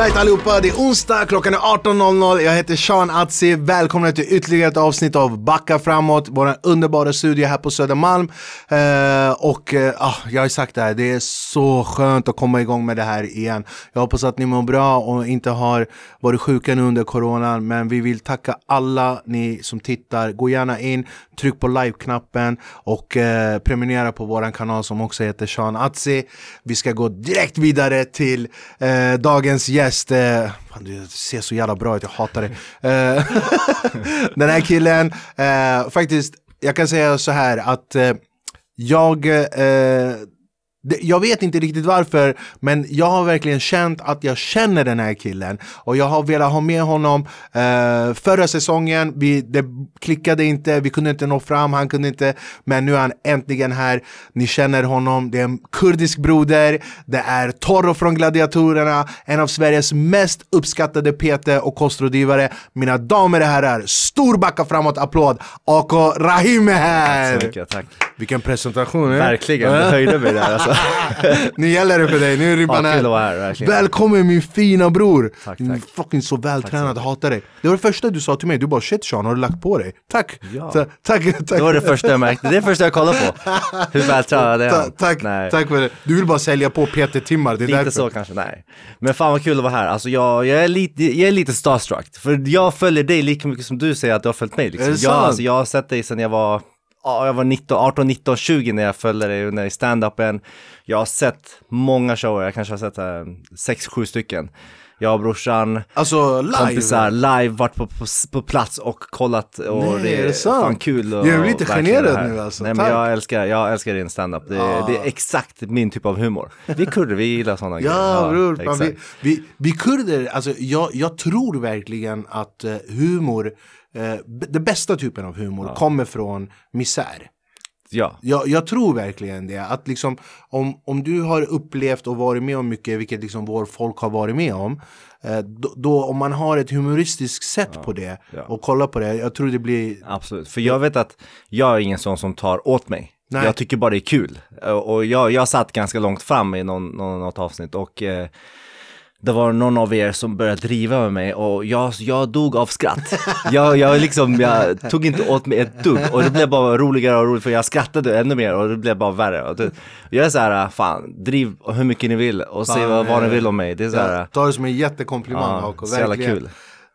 Alright allihopa, det är onsdag, klockan är 18.00. Jag heter Sean Atzi. Välkomna till ytterligare ett avsnitt av Backa framåt, vår underbara studio här på Södermalm. Eh, och eh, ah, jag har sagt det här, det är så skönt att komma igång med det här igen. Jag hoppas att ni mår bra och inte har varit sjuka nu under coronan. Men vi vill tacka alla ni som tittar. Gå gärna in, tryck på like-knappen och eh, prenumerera på vår kanal som också heter Sean Atzi. Vi ska gå direkt vidare till eh, dagens gäst. Eh, fan, du ser så jävla bra ut, jag hatar det. Eh, den här killen, eh, faktiskt, jag kan säga så här att eh, jag eh, jag vet inte riktigt varför, men jag har verkligen känt att jag känner den här killen. Och jag har velat ha med honom eh, förra säsongen, vi, det klickade inte, vi kunde inte nå fram, han kunde inte. Men nu är han äntligen här, ni känner honom, det är en kurdisk broder, det är Toro från Gladiatorerna, en av Sveriges mest uppskattade PT och kostrådgivare. Mina damer och herrar, stor backa framåt applåd, AK Rahim är här! Tack så mycket, tack. Vilken presentation! Eh? Verkligen, du höjde mig där alltså. nu gäller det för dig, nu är ribban Ja, här. här. Välkommen min fina bror! Tack, tack. fucking så vältränad, hatar dig. Det var det första du sa till mig, du bara shit Sean, har du lagt på dig? Tack! Ja. Ta- tack, tack! Det var det första jag märkte, det är det första jag kollade på. Hur vältränad är han? tack, Nej. tack för det. Du vill bara sälja på PT-timmar, det är Lite därför. så kanske, nej. Men fan vad kul att vara här. Alltså jag, jag, är, lite, jag är lite starstruck. För jag följer dig lika mycket som du säger att du har följt mig. Liksom. Jag, alltså, jag har sett dig sedan jag var, jag var 19, 18, 19, 20 när jag följde dig under i stand-upen. Jag har sett många shower, jag kanske har sett 6-7 stycken. Jag och brorsan, Alltså live! kompisar, live, varit på, på, på plats och kollat. Och Nej, är det sant? fan kul. Och, Jag är lite generad det nu alltså. Nej men Tack. jag älskar, jag älskar din standup. Det, Ah. det är exakt min typ av humor. Vi kurder, vi gillar sådana Ja bror, fan, vi, vi, vi kurder, alltså jag, jag tror verkligen att eh, humor, eh, den bästa typen av humor kommer från misär. Ja, Jag, jag tror verkligen det. Att liksom, om, om du har upplevt och varit med om mycket, vilket liksom vår folk har varit med om. Eh, då, då om man har ett humoristiskt sätt på det ja. och kollar på det. Jag tror det blir... absolut. För jag vet att jag är ingen sån som tar åt mig. Nej. Jag tycker bara det är kul. Och och jag, jag satt ganska långt fram i någon, någon, något avsnitt och eh, det var någon av er som började driva med mig och jag, jag dog av skratt. Jag, jag, liksom, jag tog inte åt mig ett dugg och det blev bara roligare och roligare för jag skrattade ännu mer och det blev bara värre. Det, jag är så här, fan, driv hur mycket ni vill och säg vad, vad ni eh, vill om mig. Det är så här, Jag tar det som en jättekomplimang ja, Hako, så jävla verkligen. kul.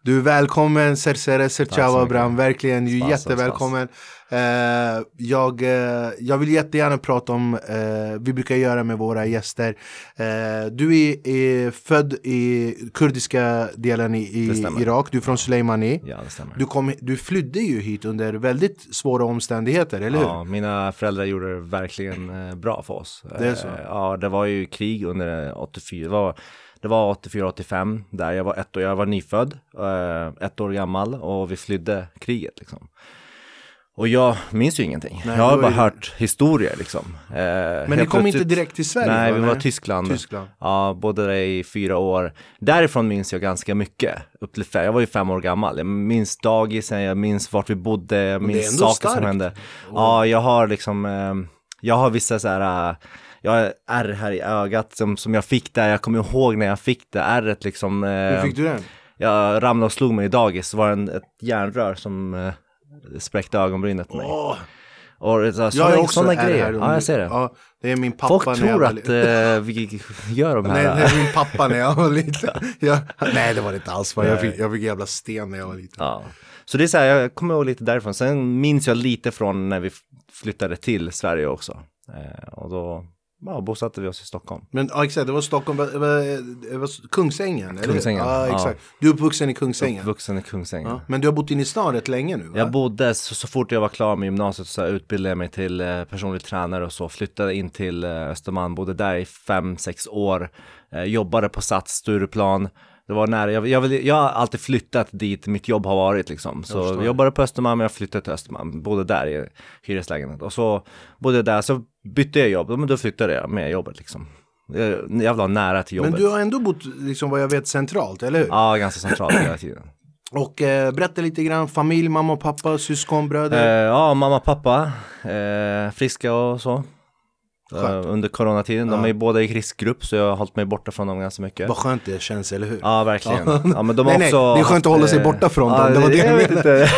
Du är välkommen Sersere Serchava. Abram, verkligen du är jättevälkommen. Eh, jag, eh, jag vill jättegärna prata om, eh, vi brukar göra med våra gäster. Du är, är född i kurdiska delen i, i. Irak, du är från Suleimani. Ja. Du, kom, du flydde ju hit under väldigt svåra omständigheter, eller hur? Ja, mina föräldrar gjorde det verkligen bra för oss. Det är så? Ja, det var ju krig under eh, 84. Det var, det var 84-85 där jag var ett år, jag var nyfödd, eh, ett år gammal och vi flydde kriget liksom. Och jag minns ju ingenting. Nej, jag har bara det- hört historier liksom. Eh, Men ni kom inte direkt till Sverige? Nej, vi var i Tyskland. Tyskland. Ja, bodde där i fyra år. Därifrån minns jag ganska mycket. Upp till fem, jag var ju fem år gammal. Jag minns dagisen, jag minns vart vi bodde, jag minns saker som starkt. hände. Ja, jag har liksom, eh, jag har vissa så här, eh, jag har ärr här i ögat som, som jag fick där, jag kommer ihåg när jag fick det ärret liksom. eh, Hur fick du den? Jag ramlade och slog mig i dagis, så var det en, ett järnrör som eh, spräckte ögonbrynet på mig. Åh, Och så, jag sådana, är också sådana grejer. här Ja, jag ser det. Ja, det är min pappa Folk jag tror var att eh, vi gör de här. Nej, det är min pappa när jag var liten. Jag, nej, det var det inte alls. Jag fick, jag fick jävla sten när jag var liten. Ja. Så det är så här, jag kommer ihåg lite därifrån. Sen minns jag lite från när vi flyttade till Sverige också. Eh, och då ja, bosatte vi oss i Stockholm. Men ja, exakt, det var Stockholm, det var, det var Kungsängen? eller? Kungsängen, Ja, ja. exakt. Du är uppvuxen i Kungsängen? Vuxen i Kungsängen. Ja. Men du har bott inne i stan rätt länge nu va? Jag bodde, så, så fort jag var klar med gymnasiet så utbildade jag mig till eh, personlig tränare och så. Flyttade in till eh, Östermalm, bodde där i fem, sex år. Eh, jobbade på Sats, Stureplan. Det var nära, jag, jag, vill, jag har alltid flyttat dit mitt jobb har varit liksom. Så förstår. jag jobbade på Östermalm, jag flyttade till Östermalm. Bodde där i hyreslägenhet. Och så bodde jag där, så bytte jag jobb. Men då flyttade jag med jobbet liksom. Jag, jag var nära till jobbet. Men du har ändå bott, liksom vad jag vet, centralt, eller hur? Ja, ganska centralt hela tiden. Och eh, berätta lite grann, familj, mamma och pappa, syskon, Eh, bröder. ja, mamma, pappa, eh, friska och så. Eh, under coronatiden. De är ju båda i riskgrupp så jag har hållit mig borta från dem ganska mycket. Vad skönt det känns, eller hur? Ja, verkligen. Ja, men de Nej, nej, det är skönt att hålla sig borta från ja, dem, det var det jag jag menade. inte.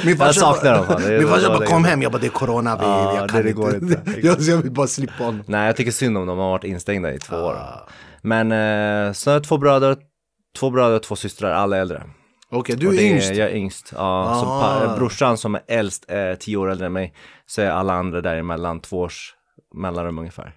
Min jag saknar dem. Det- Min farsa bara kom hem, jag bara det är corona, vi, Ja, jag kan det- det går inte. jag, jag vill bara slippa honom. Nej, jag tycker synd om dem. De har varit instängda i två år. Ah. Men eh, så har jag två bröder, två bröder och två systrar, alla äldre. Okej, du Och är yngst. Jag är yngst. Ja, så Ah. brorsan som är äldst, är tio år äldre än mig. Så är alla andra däremellan, två års mellanrum ungefär.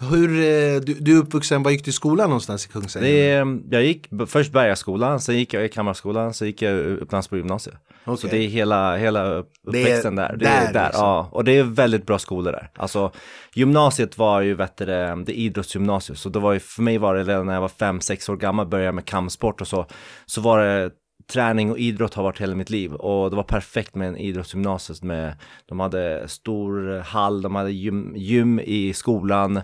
Hur, eh, du, du är uppvuxen, var gick du i skolan någonstans i Kungsängen? Det jag gick först Bergaskolan, sen gick jag i Kammarskolan, sen gick jag Upplandsbro gymnasiet. Så Okej. det är hela, hela uppväxten där. Det där är där, liksom. ja. Och det är väldigt bra skolor där. Alltså gymnasiet var ju, vet du, det idrottsgymnasium. Så det var ju, för mig var det redan när jag var fem, sex år gammal, började med kampsport och så. Så var det träning och idrott har varit hela mitt liv och det var perfekt med en idrottsgymnasium med, de hade stor hall, de hade gym, gym i skolan,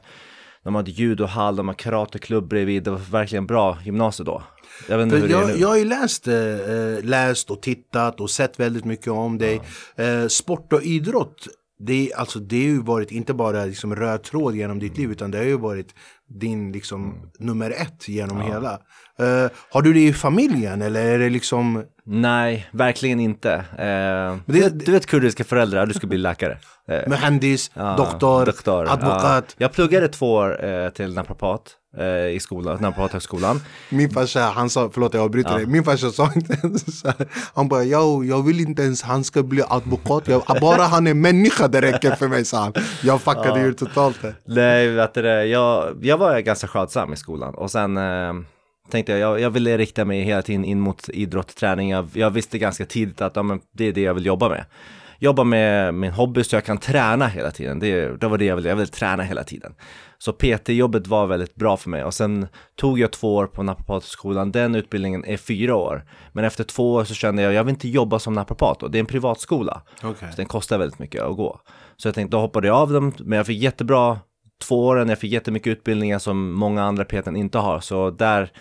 de hade judohall, de hade karateklubb bredvid, det var verkligen bra gymnasium då. Jag vet inte hur det är jag, nu. jag har ju läst, eh, läst och tittat och sett väldigt mycket om dig. Eh, sport och idrott, det, alltså, det har ju varit inte bara liksom röd tråd genom ditt liv utan det har ju varit din liksom nummer ett genom hela. Eh, har du det i familjen eller är det liksom Nej, verkligen inte. Eh, det- du, du vet kurdiska föräldrar, du ska bli läkare. Eh, Muhandis, ja, doktor, doktor, advokat? Ja. Jag pluggade två år eh, till naprapat i skolan, naprapathögskolan. Min farsa, han sa, förlåt jag avbryter dig, min farsa sa inte ens. Han bara, jag, jag vill inte ens han ska bli advokat, jag, bara han är människa det räcker för mig sa han. Jag fuckade ju totalt det. Nej, vet du, jag, jag var ganska skötsam i skolan och sen eh, tänkte jag, jag, jag ville rikta mig hela tiden in mot idrott, träning. Jag, jag visste ganska tidigt att ja, men det är det jag vill jobba med. Jobba med min hobby så jag kan träna hela tiden. Det, det var det jag ville, jag ville träna hela tiden. Så PT-jobbet var väldigt bra för mig och sen tog jag två år på naprapatskolan. Den utbildningen är fyra år. Men efter två år så kände jag, jag vill inte jobba som naprapat och det är en privatskola. Okej. Så den kostar väldigt mycket att gå. Så jag tänkte, då hoppade jag av dem, men jag fick jättebra två åren, jag fick jättemycket utbildningar som många andra PTn inte har, så där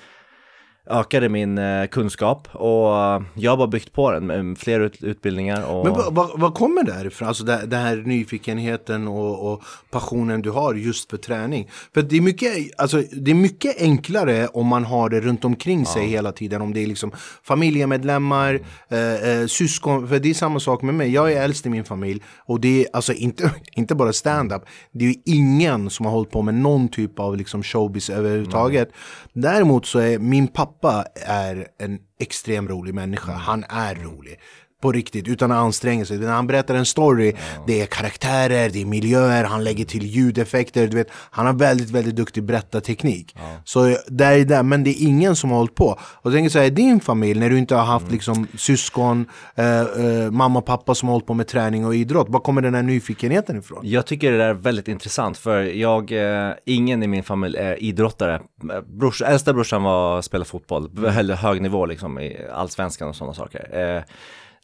ökade min eh, kunskap och eh, jag har bara byggt på den med fler ut, utbildningar och Men vad, kommer det här ifrån? Alltså det här nyfikenheten och, och passionen du har just för träning. För det är mycket, alltså, det är mycket enklare om man har det runt omkring sig hela tiden. Om det är liksom familjemedlemmar, eh, eh, syskon. För det är samma sak med mig. Jag är äldst i min familj. Och det är alltså inte, inte bara stand-up. Det är ingen som har hållit på med någon typ av liksom showbiz överhuvudtaget. Däremot så är min pappa Pappa är en extremt rolig människa. Han är rolig. På riktigt, utan att anstränga sig. När han berättar en story, det är karaktärer, det är miljöer, han lägger till ljudeffekter. Du vet, han har väldigt, väldigt duktig berättarteknik. Så där är det, men det är ingen som har hållit på. Och tänker så här, din familj, när du inte har haft liksom, syskon, eh, eh, mamma och pappa som har hållit på med träning och idrott, var kommer den här nyfikenheten ifrån? Jag tycker det där är väldigt intressant för jag, eh, ingen i min familj är idrottare. Brors, äldsta brorsan var, spelade fotboll, hög nivå liksom i allsvenskan och sådana saker.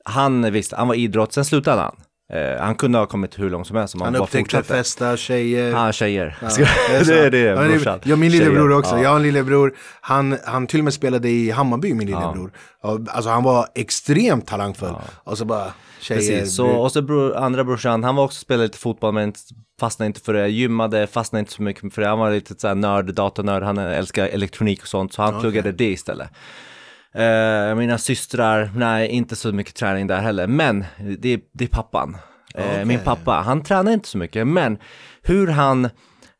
Han visste, han var idrott, sen slutade han. Eh, han kunde ha kommit hur långt som helst om han, Han bara upptäckte fortsatte. festa, tjejer. Han tjejer. Ja, det är det, Ja, brorsan. Ja, min lillebror Tjejer. också. Ja. Jag har en lillebror. Han, han till och med spelade i Hammarby, min lillebror. Ja. Alltså han var extremt talangfull. Och så bara tjejer. Precis, så, och så bror, andra brorsan, han var också spelade lite fotboll men fastnade inte för det, gymmade, fastnade inte så mycket för det, han var lite såhär nörd, datornörd, han älskar elektronik och sånt, så han pluggade det istället. Eh, mina systrar, nej inte så mycket träning där heller, men det, det är pappan. Eh, Okej. Min pappa, han tränar inte så mycket, men hur han,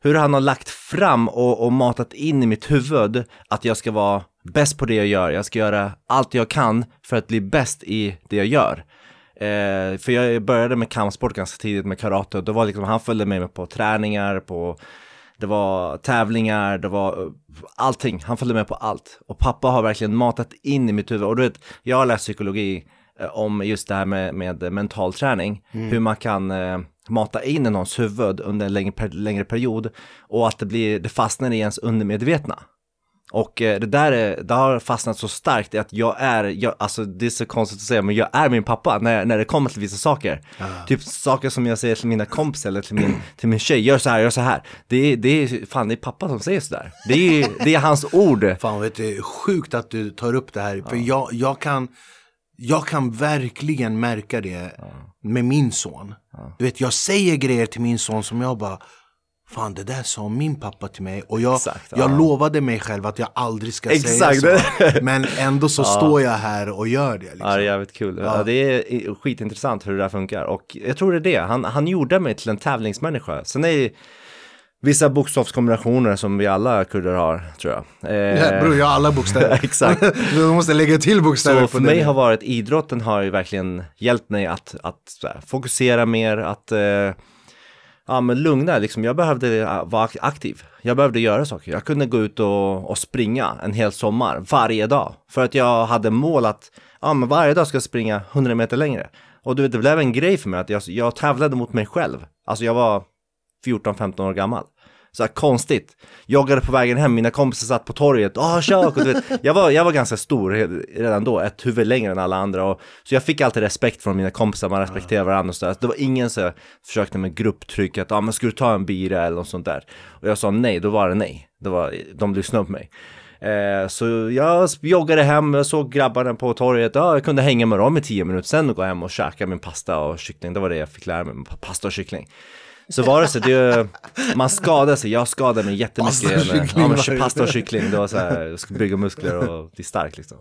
hur han har lagt fram och, och matat in i mitt huvud att jag ska vara bäst på det jag gör, jag ska göra allt jag kan för att bli bäst i det jag gör. Eh, för jag började med kampsport ganska tidigt med karate och då var liksom, han följde med mig på träningar, på det var tävlingar, det var allting. Han följde med på allt. Och pappa har verkligen matat in i mitt huvud. Och du vet, jag har läst psykologi eh, om just det här med, med mental träning. Hur man kan eh, mata in i någons huvud under en längre, längre period. Och att det, blir, det fastnar i ens undermedvetna. Och eh, det där är, det har fastnat så starkt i att jag är, jag, alltså det är så konstigt att säga, men jag är min pappa när, när det kommer till vissa saker. Typ saker som jag säger till mina kompisar eller till min, till min tjej, gör så här, gör så här. Det är, det är, fan det är pappa som säger sådär. Det är, det är hans ord. Fan vet du, sjukt att du tar upp det här. För jag, jag kan jag kan verkligen märka det med min son. Du vet, jag säger grejer till min son som jag bara Fan det där sa min pappa till mig och jag, Exakt, jag ja. lovade mig själv att jag aldrig ska Exakt. säga så. Men ändå så står jag här och gör det. Liksom. Ja, det är jävligt kul. Ja. det är skitintressant hur det där funkar. Och jag tror det är det, han, han gjorde mig till en tävlingsmänniska. Sen är det vissa bokstavskombinationer som vi alla kurder har, tror jag. Eh, Ja, bror, jag har alla bokstäver. Exakt. du måste lägga till bokstäver Så på för det. mig har varit, idrotten har ju verkligen hjälpt mig att, att här, fokusera mer, att eh, ja, men lugna, liksom. jag behövde eh, vara aktiv. Jag behövde göra saker. Jag kunde gå ut och, och springa en hel sommar, varje dag. För att jag hade mål att, ja men varje dag ska jag springa 100 meter längre. Och du vet, det blev en grej för mig att jag, jag tävlade mot mig själv. Alltså jag var 14-15 år gammal. Så här konstigt. Joggade på vägen hem, mina kompisar satt på torget, tja, och du vet, jag, var, jag var ganska stor redan då, ett huvud längre än alla andra. Och, så jag fick alltid respekt från mina kompisar, man respekterade varandra och sådär. Det var ingen som försökte med grupptryck, att ah, men ska du ta en bira eller något sånt där. Och jag sa nej, då var det nej. Det var, de lyssnade på mig. Eh, så jag joggade hem, jag såg grabbarna på torget, ja, jag kunde hänga med dem i tio minuter, sen gå hem och käka min pasta och kyckling, det var det jag fick lära mig, pasta och kyckling. Så var det så, det, man skadade sig, jag skadade mig jättemycket. Pasta och kyckling ja, men, pasta och kyckling, det var så här, jag ska bygga muskler och bli stark liksom.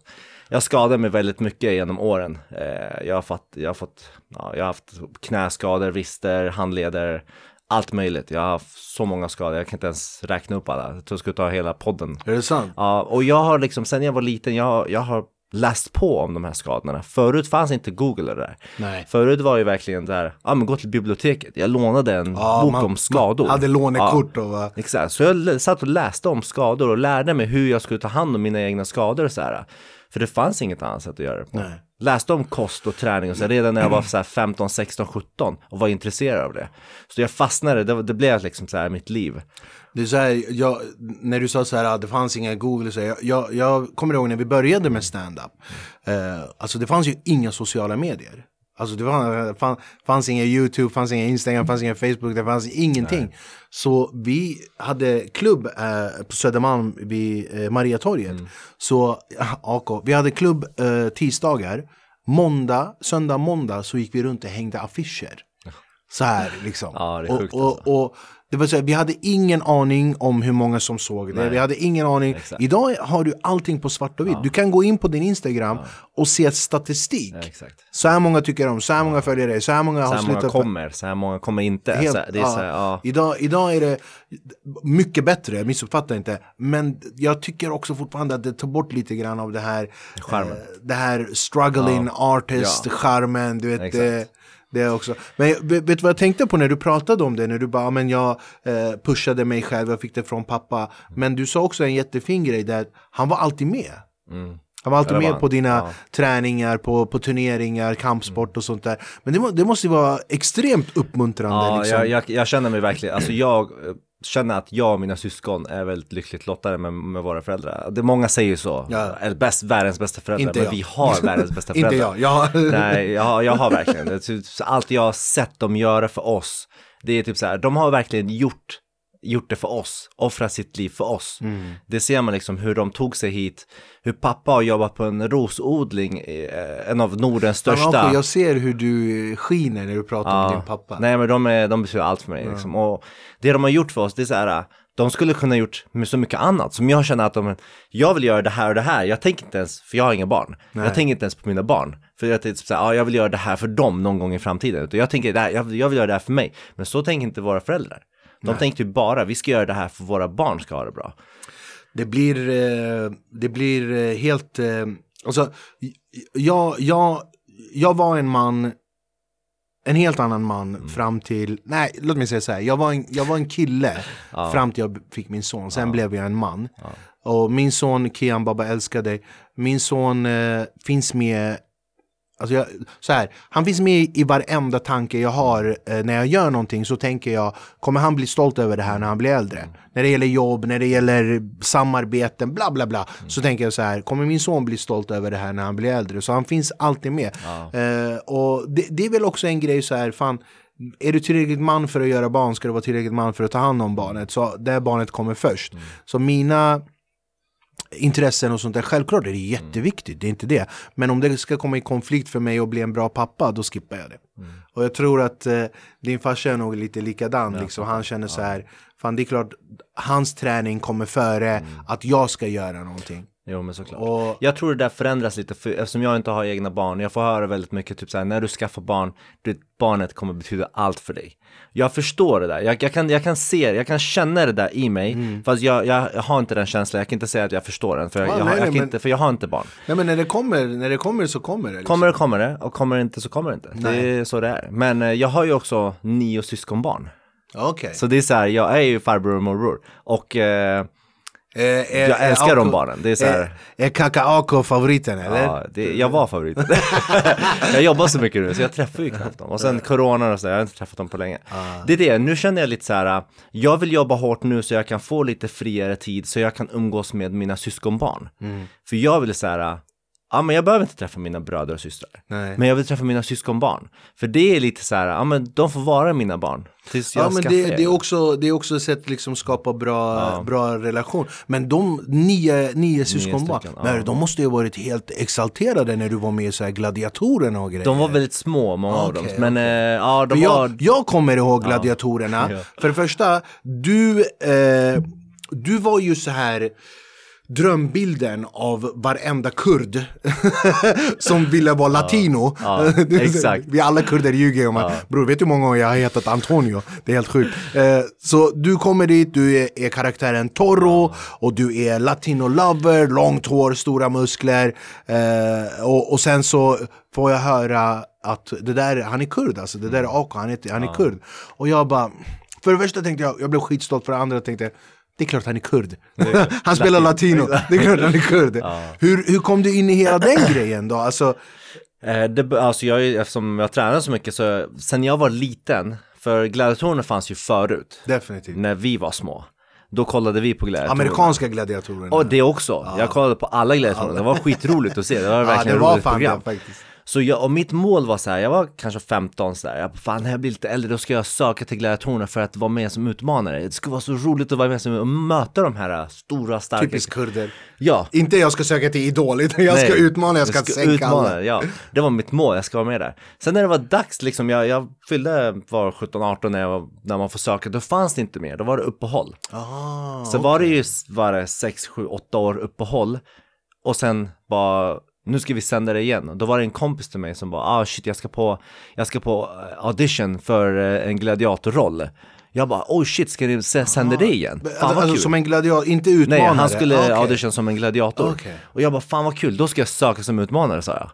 Jag skadade mig väldigt mycket genom åren. Eh, jag har fått, jag har fått, ja, jag har haft knäskador, vrister, handleder, allt möjligt. Jag har haft så många skador, jag kan inte ens räkna upp alla. Jag tror jag skulle ta hela podden. Är det sant? Ja, och jag har liksom, sen jag var liten, jag, jag har läst på om de här skadorna. Förut fanns inte Google det där. Nej. Förut var ju verkligen där, ja men gå till biblioteket. Jag lånade en Ja, bok man- om skador. man hade lånekort och va? Exakt, så jag satt och läste om skador och lärde mig hur jag skulle ta hand om mina egna skador och så här. För det fanns inget annat sätt att göra det på. Nej. Läste om kost och träning och så redan när jag var så här 15, 16, 17 och var intresserad av det. Så jag fastnade, det, det blev liksom så här mitt liv. Det är så här, jag, när du sa så här, det fanns inga Google, så här, jag, jag, jag kommer ihåg när vi började med stand-up. Eh, alltså det fanns ju inga sociala medier. Alltså det fann, fann, fanns inga YouTube, fanns inga Instagram, fanns inga Facebook, det fanns ingenting. Så vi hade klubb eh, på Södermalm vid eh, Mariatorget. Så, ja, AK, vi hade klubb eh, tisdagar. Måndag, söndag, måndag så gick vi runt och hängde affischer. Så här liksom. Ja, och, och, alltså. och det var så här, vi hade ingen aning om hur många som såg det. Vi hade ingen aning. Exakt. Idag har du allting på svart och vitt. Du kan gå in på din Instagram och se statistik. Ja. Så här många tycker om, så här många följer dig, så här många Så har här många kommer, så här många kommer inte. Helt, här, ja. här, ja. idag, idag är det mycket bättre, missuppfatta inte. Men jag tycker också fortfarande att det tar bort lite grann av det här Charmen. eh, Det här struggling artist, Ja. charmen, du vet. Det, också. Men vet du vad jag tänkte på när du pratade om det? När du bara, "Ja, men jag eh, pushade mig själv, jag fick det från pappa. Men du sa också en jättefin grej där, han var alltid med. Han var alltid med på dina Ja. träningar, på, på turneringar, kampsport och sånt där. Men det, det måste ju vara extremt uppmuntrande. Ja, liksom. jag, jag, jag känner mig verkligen, alltså jag känner att jag och mina syskon är väldigt lyckligt lottade med, med våra föräldrar. Det, många säger ju så, Ja. eller bäst, världens bästa föräldrar, Inte men jag. vi har världens bästa Inte föräldrar. jag. jag Nej, jag, har- jag har verkligen Allt jag har sett dem göra för oss, det är typ så här, de har verkligen gjort, gjort det för oss, offrat sitt liv för oss. Mm. Det ser man liksom hur de tog sig hit, hur pappa har jobbat på en rosodling, eh, en av Nordens största. Ako, jag ser hur du skiner när du pratar om din pappa. Nej men de, är, de betyder allt för mig liksom. Och det de har gjort för oss, det är så här, de skulle kunna gjort med så mycket annat. Som jag känner att de, jag vill göra det här och det här. Jag tänker inte ens, för jag har inga barn. Jag tänker inte ens på mina barn. För jag tänkte så här, ja, jag vill göra det här för dem någon gång i framtiden. Utan jag tänker, det här, jag, jag vill göra det här för mig. Men så tänker inte våra föräldrar. De tänkte ju bara, vi ska göra det här för våra barn ska ha det bra. Det blir, eh, det blir eh, helt, eh, alltså, jag, jag, jag var en man, en helt annan man Mm. fram till, nej låt mig säga så här, jag var en, jag var en kille fram till jag fick min son, sen blev jag en man. Och min son Kian Baba älskar dig, min son eh, finns med Alltså jag, så här, han finns med i varenda tanke jag har eh, när jag gör någonting så tänker jag Kommer han bli stolt över det här när han blir äldre? När det gäller jobb, när det gäller samarbeten, bla bla bla Så tänker jag så här, kommer min son bli stolt över det här när han blir äldre? Så han finns alltid med eh, Och det, det är väl också en grej så här, fan är du tillräckligt man för att göra barn ska du vara tillräckligt man för att ta hand om barnet. Så det barnet kommer först. Så mina intressen och sånt där, självklart är det jätteviktigt, det är inte det. Men om det ska komma i konflikt för mig att bli en bra pappa, då skippar jag det. Och jag tror att eh, din farsa är nog lite likadan, liksom. han känner så här, fan det är klart, hans träning kommer före att jag ska göra någonting. Jo men såklart. Och- Jag tror det där förändras lite för, eftersom jag inte har egna barn. Jag får höra väldigt mycket typ såhär, när du skaffar barn, det, barnet kommer betyda allt för dig. Jag förstår det där. Jag, jag, kan, jag kan se det, jag kan känna det där i mig. Mm. Fast jag, jag, jag har inte den känslan, jag kan inte säga att jag förstår den. För jag, Ja, jag, nej, har- jag nej, men- inte, för jag har inte barn. Nej men när det kommer, när det kommer så kommer det. Liksom. Kommer det kommer det, och kommer det inte så kommer det inte. Det är så det är. Men eh, jag har ju också nio syskonbarn. Okej. Så det är så här, jag är ju farbror och morbror. Och eh, Eh, eh, jag älskar eh, de barnen. Det är så här, Är, är Kakaako favoriten eller? Ja, det, jag var favoriten. jag jobbar så mycket nu så jag träffar ju knappt dem. Och sen corona och så, jag har inte träffat dem på länge. Det är det, nu känner jag lite så här, jag vill jobba hårt nu så jag kan få lite friare tid så jag kan umgås med mina syskonbarn. För jag vill så här, ja men jag behöver inte träffa mina bröder och systrar. Nej. Men jag vill träffa mina syskonbarn. För det är lite så här, ja men de får vara mina barn. Tills jag Ja men det, det, är också, det är också ett sätt att liksom skapa bra, bra relation. Men de nio, nio syskonbarn, men ja. de måste ju ha varit helt exalterade när du var med i så här gladiatorerna och grejer. De var väldigt små, många av dem. Men eh, ja, de För var... jag, jag kommer ihåg gladiatorerna. Ja. För det första, du, eh, du var ju så här drömbilden av varenda kurd som ville vara latino. Ja, exakt. Vi alla kurder ljuger ju om att bror vet du hur många gånger jag har hetat Antonio? Det är helt sjukt. Eh, så du kommer dit, du är, är karaktären Toro och du är latino lover, långt hår, stora muskler eh, och, och sen så får jag höra att det där, han är kurd alltså, det där är Ako, han är, han är kurd. Och jag bara, för det första tänkte jag, jag blev skitstolt, för det andra tänkte jag det är klart han är kurd. han spelar latino, det är klart han är kurd. Hur, hur kom du in i hela den grejen då? Alltså, Eh, det, alltså jag, är eftersom jag tränar så mycket så sen jag var liten, för gladiatorerna fanns ju förut, definitivt. när vi var små. Då kollade vi på gladiatorerna. Amerikanska gladiatorerna. Och det också. Jag kollade på alla gladiatorerna. Det var skitroligt att se. Det var ja, verkligen det ett var roligt fan program. det faktiskt. Så jag, och mitt mål var så här, jag var kanske 15 så där. Jag fan när jag blir lite äldre då ska jag söka till gladiatorerna för att vara med som utmanare. Det skulle vara så roligt att vara med som och möta de här äh, stora, starka. Typiskt kurder. Ja. Inte jag ska söka till Idol, utan jag ska Nej, utmana, jag ska, sänka alla. Ja, det var mitt mål, jag ska vara med där. Sen när det var dags, liksom, jag, jag fyllde, var 17-18 när, jag var- när man får söka, då fanns det inte mer, då var det uppehåll. Ah, Så var det ju, var det 6, 7, 8 år uppehåll och sen bara nu ska vi sända det igen. Då var det en kompis till mig som bara, ah shit jag ska på, jag ska på eh, audition för eh, en gladiatorroll. Jag bara, oh shit ska ni sända det igen? Fan vad alltså, kul. som en gladiator, inte utmanare? Nej, han skulle Ah, okej. audition som en gladiator. Okej. Och jag bara, fan vad kul, då ska jag söka som utmanare, sa jag.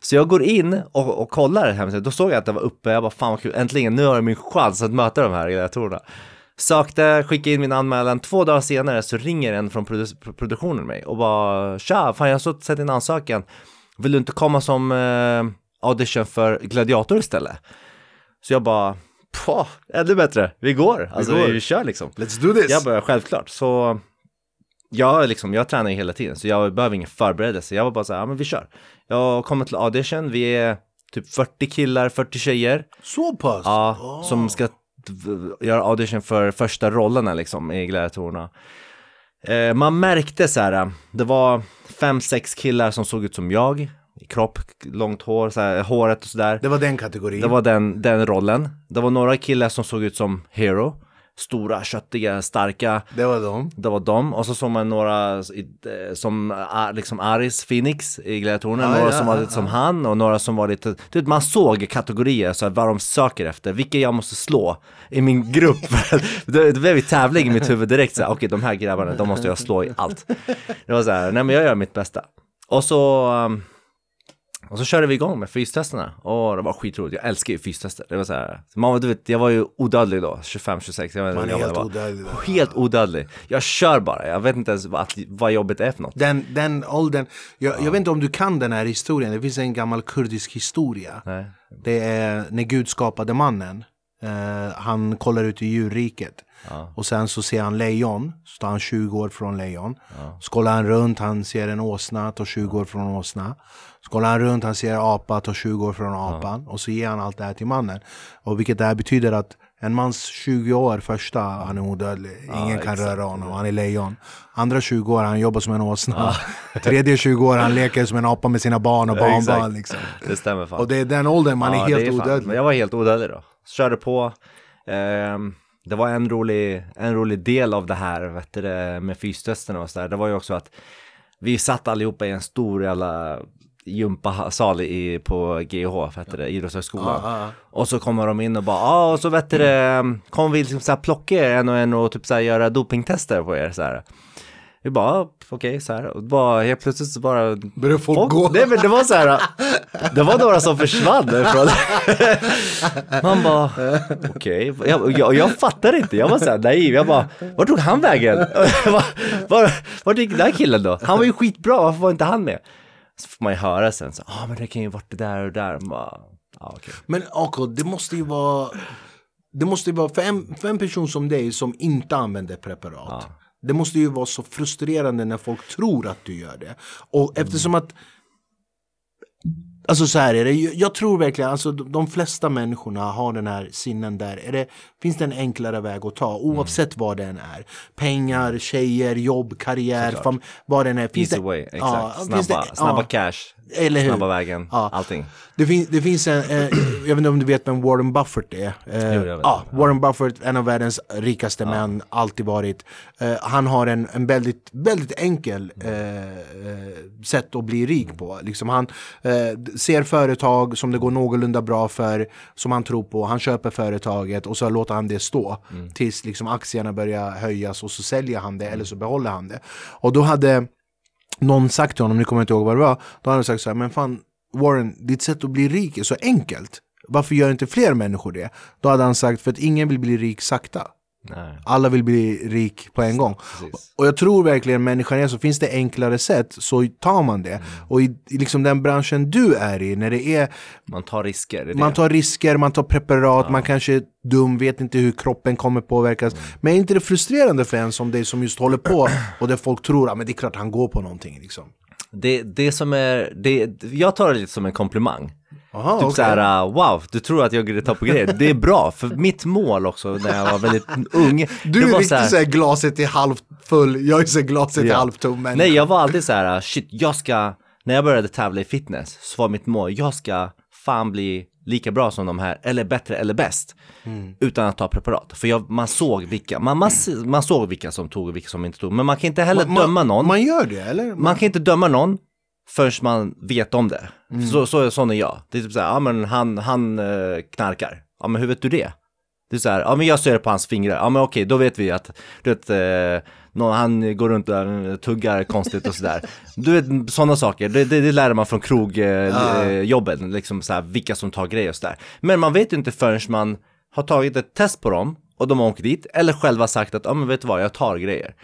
Så jag går in och, och kollar hemsidan, då såg jag att det var uppe, jag bara, fan vad kul, äntligen, nu har jag min chans att möta de här gladiatorerna. Sökte, skickade in min anmälan, två dagar senare så ringer en från produ- produktionen mig och bara, tja, fan jag har sett din ansökan, vill du inte komma som eh, audition för gladiator istället? Så jag bara, På, ännu bättre, vi går, alltså går. vi kör liksom. Let's do this! Jag bara, självklart. Så jag, liksom, jag tränar ju hela tiden, så jag behöver ingen förberedelse. Jag var bara så här, ja men vi kör. Jag kommer till audition, vi är typ 40 killar, 40 tjejer. Så pass? Ja, Ah. som ska göra audition för första rollerna liksom i gladiatorerna. Eh, man märkte så här, det var fem, sex killar som såg ut som jag. I kropp, långt hår, så här, håret och sådär. Det var den kategorin? Det var den, den rollen. Det var några killar som såg ut som Hero. Stora, köttiga, starka. det var de? Det var dem. Och så såg man några eh, som är liksom Aris Phoenix i Gladiatorerna. Ja, några ja, som var ja, lite som han och några som var lite, du vet man såg kategorier, så här, vad de söker efter. Vilka jag måste slå i min grupp. det, det blev ju tävling i mitt huvud direkt så här, okej de här grabbarna, de måste jag slå i allt. Det var så här, nej men jag gör mitt bästa. Och så um, och så körde vi igång med fystesterna och det var skitroligt. Jag älskar ju fystester. Det var så här, man, du vet, jag var ju odödlig då, 25-26. Jag vet inte Man är helt odödlig där. Helt odödlig. Jag kör bara, jag vet inte ens vad, vad jobbet är för något. Den, den åldern, jag, jag vet inte om du kan den här historien, det finns en gammal kurdisk historia. Nej. Det är när Gud skapade mannen. Eh, han kollar ut i djurriket. Och sen så ser han lejon, så tar han 20 år från lejon. Så kollar han runt, han ser en åsna, tar 20 år från åsna. Så kollar han runt, han ser apa, tar 20 år från apan. Och så ger han allt det här till mannen. Och vilket det här betyder att en mans 20 år första, han är odödlig. Ingen kan röra honom, han är lejon. Andra 20 år, han jobbar som en åsna. Tredje 20 år, han leker som en apa med sina barn och barnbarn. exakt. Liksom. Det stämmer fan. Och det är den åldern man Ja, är helt fan- odödlig. Men jag var helt odödlig då. Körde på. Ehm, det var en rolig, en rolig del av det här vet du, med fystesterna och sådär. Det var ju också att vi satt allihopa i en stor jävla gympasal i, på GH, du det, idrottshögskolan. Ja. Och så kommer de in och bara, ja och så vet du det, kommer vi liksom så här plocka er en och en och typ så här göra dopingtester på er så här. Vi bara, ja, okej så här. Och bara helt plötsligt så bara Börjar folk gå? Nej men det var så här, det var några som försvann därifrån. Man bara, okej, jag, jag, jag fattar inte, jag var så här naiv, jag bara, vart tog han vägen? Var, var, vart gick den där killen då? Han var ju skitbra, varför var inte han med? Så får man ju höra sen, så, ja ah, men det kan ju varit det där och där. Man bara, ja, okej. Men AK, det måste ju vara Det måste ju vara för en, för en person som dig som inte använder preparat Det måste ju vara så frustrerande när folk tror att du gör det Och eftersom att Alltså så här är det, jag tror verkligen, alltså de flesta människorna har den här sinnen där. Är det, finns det en enklare väg att ta oavsett vad den är? Pengar, tjejer, jobb, karriär, fam, vad den är. Finns Easy det, way, exakt. Ja, snabba, det- snabba ja. cash, Eller hur? snabba vägen, Ja. allting. Det, fin, det finns en, eh, jag vet inte om du vet vem Warren Buffett är? Eh, Jo, ja, Warren Buffett, en av världens rikaste män, alltid varit. Eh, han har en, en väldigt, väldigt enkel eh, eh, sätt att bli rik på. Liksom han eh, ser företag som det går någorlunda bra för, som han tror på. Han köper företaget och så låter han det stå tills liksom aktierna börjar höjas och så säljer han det eller så behåller han det. Och då hade någon sagt till honom, nu kommer jag inte ihåg vad det var, då hade han sagt så här, men fan Warren, ditt sätt att bli rik är så enkelt. Varför gör inte fler människor det? Då hade han sagt, för att ingen vill bli rik sakta. Nej, Alla vill bli rik på en gång. precis. Och jag tror verkligen människan är så, finns det enklare sätt så tar man det. Och i, i liksom den branschen du är i, när det är Man tar risker, man tar risker, man tar preparat, man kanske är dum, vet inte hur kroppen kommer påverkas. Men är inte det frustrerande för en som dig som just håller på och där folk tror att ah, men det är klart han går på någonting liksom. det, det som är, det, jag tar det lite som en komplimang. Aha, Typ okej. såhär, uh, wow, du tror att jag tar på grejer. Det är bra, för mitt mål också när jag var väldigt ung. Du är var riktigt så här- såhär glaset är halvt full, jag är så glaset är Ja. halvtom. Men... Nej, jag var alltid så här, uh, shit, jag ska, när jag började tävla i fitness så var mitt mål, jag ska fan bli lika bra som de här, eller bättre eller bäst. Mm. Utan att ta preparat. För jag, man såg vilka, man, man, man såg vilka som tog och vilka som inte tog. Men man kan inte heller döma någon. Man gör det eller? Man kan inte döma någon förrän man vet om det. Så, så, sån är jag. Det är typ såhär, ja men han, han eh, knarkar. Ja men hur vet du det? Det är såhär, ja men jag ser det på hans fingrar. Ja men okej, då vet vi att, du vet, eh, någon, han går runt där och tuggar konstigt och sådär. Du vet, sådana saker, det, det, det lär man från krogjobben, eh, liksom såhär, vilka som tar grejer och sådär. Men man vet ju inte förrän man har tagit ett test på dem och de har åkt dit, eller själva sagt att, ja men vet du vad, jag tar grejer.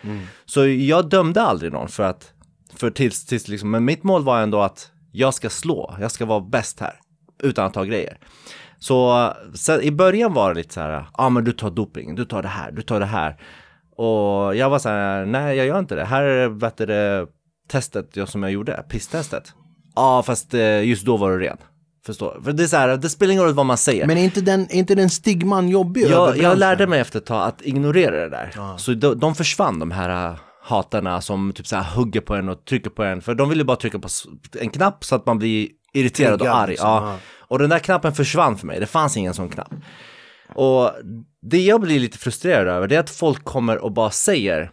Så jag dömde aldrig någon för att, för tills, tills liksom, men mitt mål var ändå att jag ska slå, jag ska vara bäst här, utan att ta grejer. Så, så i början var det lite så här, ja ah, men du tar doping, du tar det här, du tar det här. Och jag var så här, nej jag gör inte det. Här är vet det testet jag, som jag gjorde, pisstestet. Ja, fast eh, just då var du ren. Förstår? För det är så här, det spelar ingen roll vad man säger. Men är inte den, är inte den stigman jobbig Jag, jag lärde mig efter ett tag att ignorera det där. Så de, de försvann de här hatarna som typ så här hugger på en och trycker på en. För de vill ju bara trycka på en knapp så att man blir irriterad och arg. liksom, ja. ja. Och den där knappen försvann för mig, det fanns ingen sån knapp. Och det jag blir lite frustrerad över det är att folk kommer och bara säger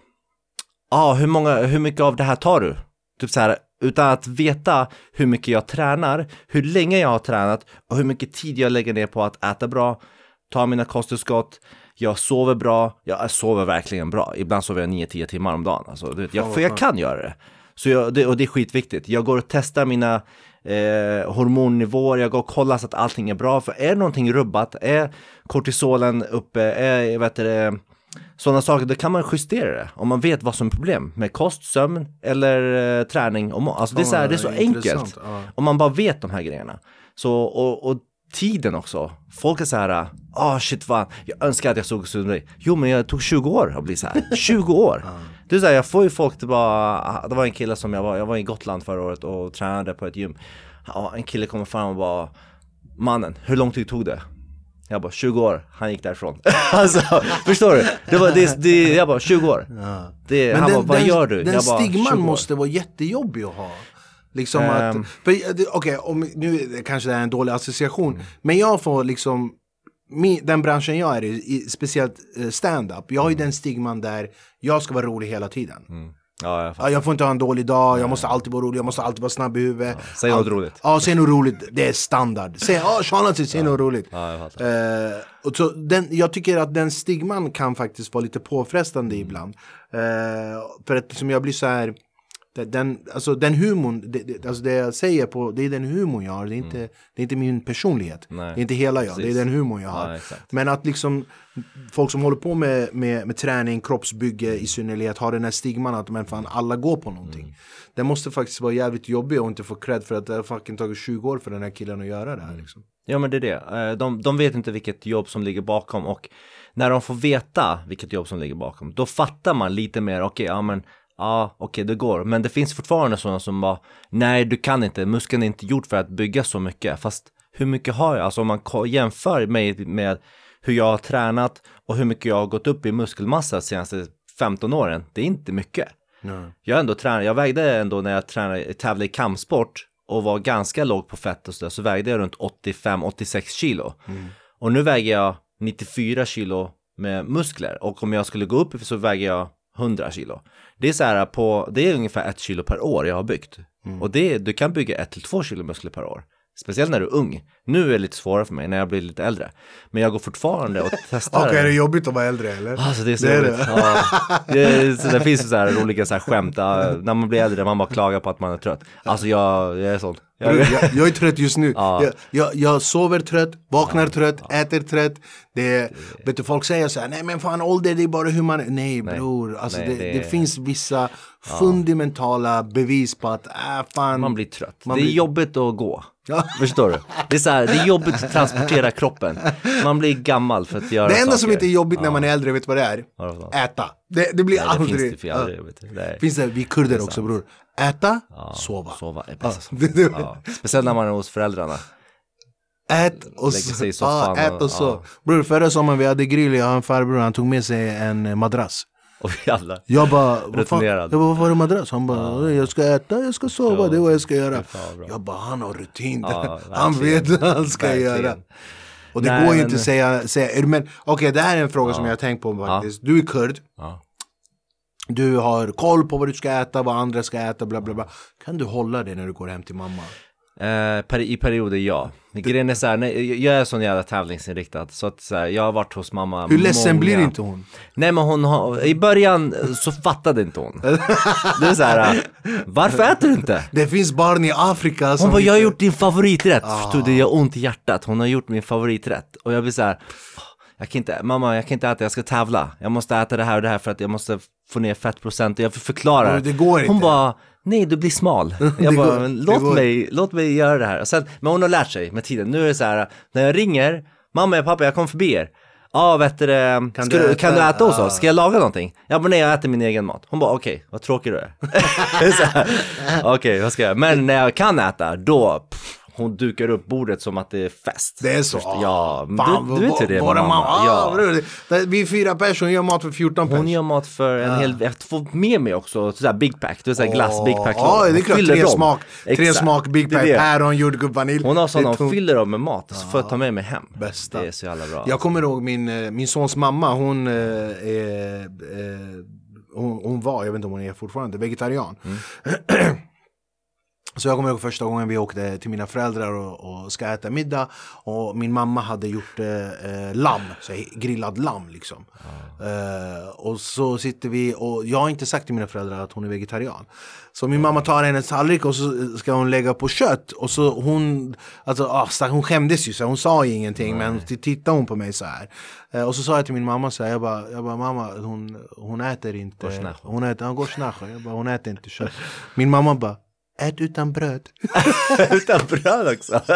Ja, ah, hur, många, hur mycket av det här tar du? Typ så här, utan att veta hur mycket jag tränar, hur länge jag har tränat och hur mycket tid jag lägger ner på att äta bra, ta mina kosttillskott, jag sover bra, jag sover verkligen bra. Ibland sover jag 9-10 timmar om dagen. Alltså, vet, jag, för jag kan göra det. Så jag, det, och det är skitviktigt. Jag går och testar mina eh, hormonnivåer, jag går och kollar så att allting är bra. För är någonting rubbat, är kortisolen uppe, är, vet du, sådana saker, då kan man justera det. Om man vet vad som är problem med kost, sömn eller eh, träning. Och alltså det är så, här, det är så enkelt. Om man bara vet de här grejerna. Så, och, och tiden också. Folk är så här, ah shit fan, jag önskar att jag såg ut dig. Jo men jag tog 20 år att bli så här. 20 år! Det är så här, jag får ju folk till bara, det var en kille som jag var, jag var i Gotland förra året och tränade på ett gym. Ja, en kille kommer fram och bara, mannen, hur lång tid tog det? Jag bara 20 år, han gick därifrån. alltså, förstår du? Det var, det, det, jag bara 20 år. Det, Men han den, bara, vad den, gör du? Den jag bara, 20 stigman måste vara jättejobbig att ha. Liksom att, det- okej, om nu kanske det är en dålig association, men jag får liksom min, den branschen jag är i, i speciellt eh, stand-up, jag har ju den stigman där jag ska vara rolig hela tiden. Ja, jag. Ja, jag får inte ha en dålig dag, jag måste alltid vara rolig, jag måste alltid vara snabb i huvudet. Säg något roligt. Ja, säg något roligt. Det är standard. Säg, ja, Sean Hudson, säg något roligt. Ja, jag fattar. Eh, och så den, jag tycker att den stigman kan faktiskt vara lite påfrestande ibland. Eh, för att liksom jag blir så här, den, alltså den humorn, det, alltså det jag säger på, det är den humorn jag har, det är inte, det är inte min personlighet. Nej. Det är inte hela jag, det är Precis. den humorn jag har. Ja. Men att liksom folk som håller på med, med, med träning, kroppsbygge i synnerhet har den här stigman att men fan alla går på någonting. Mm. Det måste faktiskt vara jävligt jobbigt och inte få cred för att det har fucking tagit 20 år för den här killen att göra det Mm. här liksom. Ja men det är det. Eh, De, de vet inte vilket jobb som ligger bakom och när de får veta vilket jobb som ligger bakom då fattar man lite mer, okej, ja men ja, okej det går. Men det finns fortfarande sådana som bara, nej du kan inte, muskeln är inte gjord för att bygga så mycket. Fast hur mycket har jag? Alltså om man jämför mig med hur jag har tränat och hur mycket jag har gått upp i muskelmassa de senaste 15 åren, det är inte mycket. Jag har ändå tränat, jag vägde ändå när jag tränade, tävlade i kampsport och var ganska låg på fett och sådär, så vägde jag runt 85-86 kilo. Och nu väger jag 94 kilo med muskler och om jag skulle gå upp så väger jag 100 kilo. Det är så här på, det är ungefär ett kilo per år jag har byggt. Och det, du kan bygga ett till två kilo muskler per år. Speciellt när du är ung. Nu är det lite svårare för mig när jag blir lite äldre. Men jag går fortfarande och testar. Okej, är det jobbigt att vara äldre eller? Alltså det är så Det är roligt. det. Ja. Det, är, så det finns så här roliga så här skämt, ja, när man blir äldre, man bara klagar på att man är trött. Alltså jag, jag är sån. Jag, Jag, är trött just nu. Ja. Jag, jag, jag sover trött, vaknar trött, äter trött. Det vet du, folk säger så här, nej men fan ålder det är bara hur man är. Nej bror, alltså Nej, det, det det, finns vissa fundamentala bevis på att, äh, fan. man blir trött. Man det är blir- jobbigt att gå. Ja. Förstår du? Det är så här, det är jobbigt att transportera kroppen. Man blir gammal för att göra det enda saker. som inte är jobbigt när Ja. man är äldre, vet du vad det är? Äta. Det, det blir Nej, det aldrig. finns det för ja. aldrig, vet du. Det Finns det, vi kurder också bror. Äta, ja, sova. Sova är bäst. Ja. Speciellt när man är hos föräldrarna. Ät och sig i soffan Ja, ät och- och så. Bror förra sommaren vi hade grill, jag har en farbror, han tog med sig en eh, madrass. Och vi alla. Jag bara, vad fan? Jag bara, vad var det madrass? Han bara, jag ska äta, jag ska sova, det är vad jag ska göra. Jag bara, han har rutin. Ja, han vet vad han ska Verkligen. göra. Och det Nej, går ju inte att säga, säga men okej det här är en fråga som jag har tänkt på faktiskt. Du är kurd, Ja. Du har koll på vad du ska äta, vad andra ska äta, bla bla bla. Kan du hålla det när du går hem till mamma? Per, I perioder ja. Grejen är så här, nej, jag är sån jävla tävlingsinriktad så att så här, jag har varit hos mamma Hur ledsen många... blir inte hon? Nej men hon har, i början så fattade inte hon. Det är så här, varför äter du inte? Det finns barn i Afrika som Hon bara, jag har gjort din favoriträtt. Förstår du, det gör ont i hjärtat. Hon har gjort min favoriträtt. Och jag blir så här, "Åh, jag kan inte, mamma jag kan inte äta, jag ska tävla. Jag måste äta det här och det här för att jag måste få ner fettprocent. Jag förklarar. Det går Hon inte. bara, nej du blir smal. Jag bara, går- "Men det låt går." mig, låt mig göra det här. Och sen, men hon har lärt sig med tiden. Nu är det så här, när jag ringer, mamma, pappa, jag kom förbi er. Ja, vet du, Kan ska du äta? kan du äta hos Ja. oss? Ska jag laga någonting? Jag bara, nej jag äter min egen mat. Hon bara, okej, vad tråkig du är. Okej, vad ska jag göra? Men när jag kan äta, då, pff, hon dukar upp bordet som att det är fest. Det är så? Först- Ja, Fan, du, du vet hur det är mamma. mamma. Ja. Ja. det- Vi är fyra personer, gör mat för 14 personer. Hon gör mat för en hel, jag får med mig också sådär big pack, du vet såhär glass big pack. Ja, det är Hon klart. Tre dem. smak, tre smak, Big Pack, päron, jordgubb, vanilj. Hon har sådana, hon fyller dem med mat, så får jag ta med mig hem. Bästa. Det är så jävla bra. Jag kommer ihåg min, eh, min sons mamma, hon, eh, är, eh, hon, hon var, jag vet inte om hon är fortfarande, vegetarian. Mm. Så jag kommer ihåg första gången vi åkte till mina föräldrar och, och ska äta middag och min mamma hade gjort eh, eh, lamm, så grillad lamm liksom. Eh, och så sitter vi och jag har inte sagt till mina föräldrar att hon är vegetarian. Så min mamma tar hennes tallrik och så ska hon lägga på kött och så hon, alltså ah, hon skämdes ju så hon sa ingenting men så tittade hon på mig så här. Eh, och så sa jag till min mamma så här, jag bara, jag bara mamma hon, hon äter inte, Gorsnacho. hon äter, han går snacho. jag bara hon äter inte kött. Min mamma bara, ät utan bröd. Utan bröd också.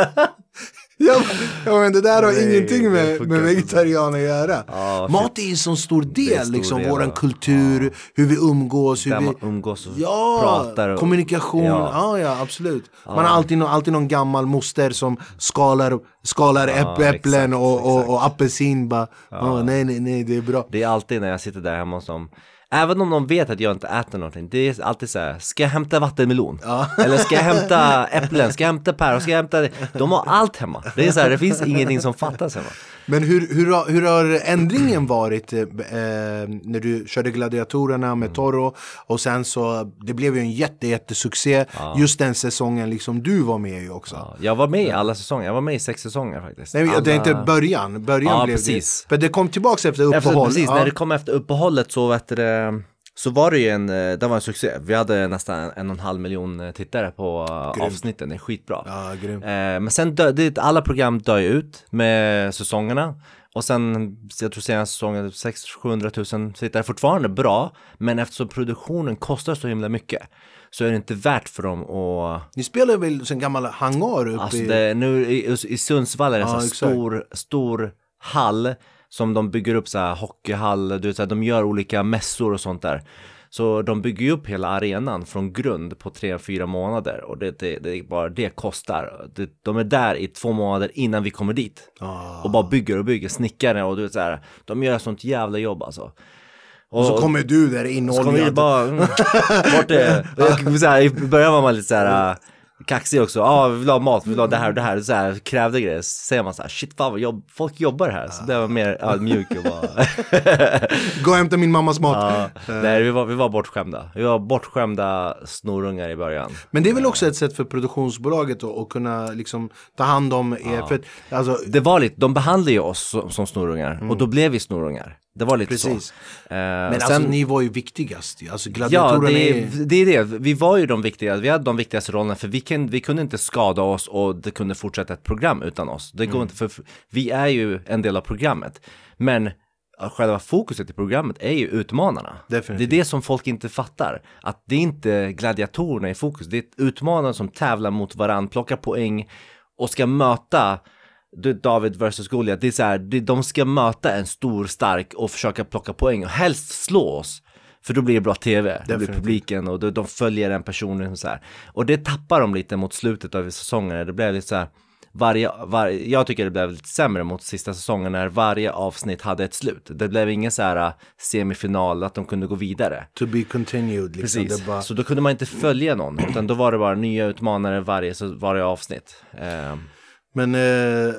Ja, ja men det där har Nej, ingenting med, med inte. vegetarian att göra. Ja, Mat är en så stor del, stor liksom, del våran av- kultur, hur vi umgås, hur Där vi... man umgås och Ja, pratar. Och, kommunikation, ja. Ja. ja absolut. Man har alltid, nå- alltid någon gammal moster som skalar, skalar äpp- äpplen exakt, och, och, och apelsin bara. Ja. nej nej nej det är bra. Det är alltid när jag sitter där hemma dem. Även om de vet att jag inte äter någonting, det är alltid så här, ska jag hämta vattenmelon? Eller ska jag hämta äpplen? Ska jag hämta päron? Ska jag hämta det? De har allt hemma. Det är så här, det finns ingenting som fattas hemma. Men hur, hur, hur har ändringen varit eh, när du körde Gladiatorerna med Toro och sen så, det blev ju en jätte, jättesuccé just den säsongen liksom du var med i också. Ja, jag var med i alla säsonger, jag var med i sex säsonger faktiskt. Nej, alla... det är inte början, början Ja, blev precis. det. Men det kom tillbaks efter uppehåll. Efter, precis, ja. när det kom efter uppehållet så vet det, så var det ju en, eh, det var en succé. Vi hade nästan en och en halv miljon eh, tittare på Grymt. avsnitten, det är skitbra. Ja, grymt. Eh, men sen dö, det, alla program dör ut med säsongerna. Och sen, jag tror senaste säsongen, 600-700 000 tittare, fortfarande bra. Men eftersom produktionen kostar så himla mycket så är det inte värt för dem att Ni spelar väl en gammal hangar uppe Alltså i... det, nu i, i Sundsvall är det en Ja, stor, stor hall som de bygger upp så här hockeyhall, du vet, så här, de gör olika mässor och sånt där. Så de bygger ju upp hela arenan från grund på tre, fyra månader och det, det, det är bara det kostar. Det, de är där i två månader innan vi kommer dit. Ah. Och bara bygger och bygger, snickare och du vet så här, de gör sånt jävla jobb alltså. Och så kommer du där så kommer vi inoljad. bara, mm. Och jag, så här, I början var man lite så här kaxig också, ja ah, vi vill ha mat, vi vill ha det här och det här, så här krävde grejer. Så säger man så här, shit fan vad jobb, folk jobbar här. Så det var mer ödmjuk och bara, Gå och hämta min mammas mat. ja, nej vi var, vi var bortskämda. Vi var bortskämda snorungar i början. Men det är väl också ett sätt för produktionsbolaget att, att kunna liksom ta hand om er. För att, alltså, Det var lite, de behandlade ju oss som, som snorungar och då blev vi snorungar. Det var lite Precis. så. Eh, men sen- alltså ni var ju viktigast. Alltså Ja, det är... är, det är det. Vi var ju de viktiga, vi hade de viktigaste rollerna för vi, kan, vi kunde inte skada oss och det kunde fortsätta ett program utan oss. Det går Mm. inte, för vi är ju en del av programmet. Men själva fokuset i programmet är ju utmanarna. Definitivt. Det är det som folk inte fattar. Att det är inte gladiatorerna i fokus, det är utmanarna som tävlar mot varandra, plockar poäng och ska möta David versus Goliat, det är så här, det, de ska möta en stor, stark och försöka plocka poäng och helst slå oss. För då blir det bra tv, då blir publiken och de, de följer den personen och så här. Och det tappar de lite mot slutet av säsongen, det blev lite så här varje, varje, jag tycker det blev lite sämre mot sista säsongen när varje avsnitt hade ett slut. Det blev ingen så här äh, semifinal, att de kunde gå vidare. To be continued. Liksom. Precis, Det bara... så då kunde man inte följa någon, utan då var det bara nya utmanare varje, varje avsnitt. Ehm, Men eh,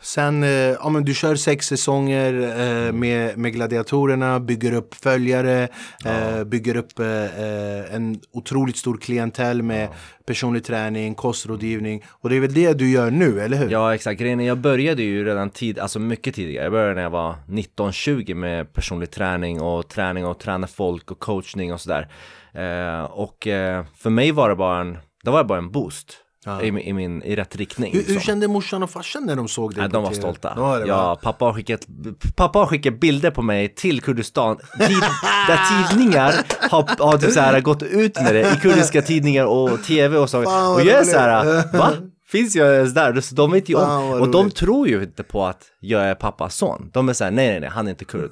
sen, eh, ja men du kör sex säsonger eh, med, med gladiatorerna, bygger upp följare, eh, bygger upp eh, eh, en otroligt stor klientell med personlig träning, kostrådgivning. Och det är väl det du gör nu, eller hur? Ja exakt, grejen jag började ju redan tid, alltså mycket tidigare. Jag började när jag var 19-20 med personlig träning och träning och träna folk och coachning och sådär. Och för mig var det bara en, det var bara en boost i, min- i, min, i rätt riktning. Hur, hur liksom. kände morsan och farsan när de såg dig på de var stolta. Ja, det ja, var- pappa har, skickat, pappa har skickat bilder på mig till Kurdistan tid, där tidningar har, har typ så här gått ut med det i kurdiska tidningar och tv och så. Fan, och jag är så här, va? Finns jag ens där? Så de vet ju om. Och de tror ju inte på att jag är pappas son. De är så här, nej nej nej, han är inte kurd.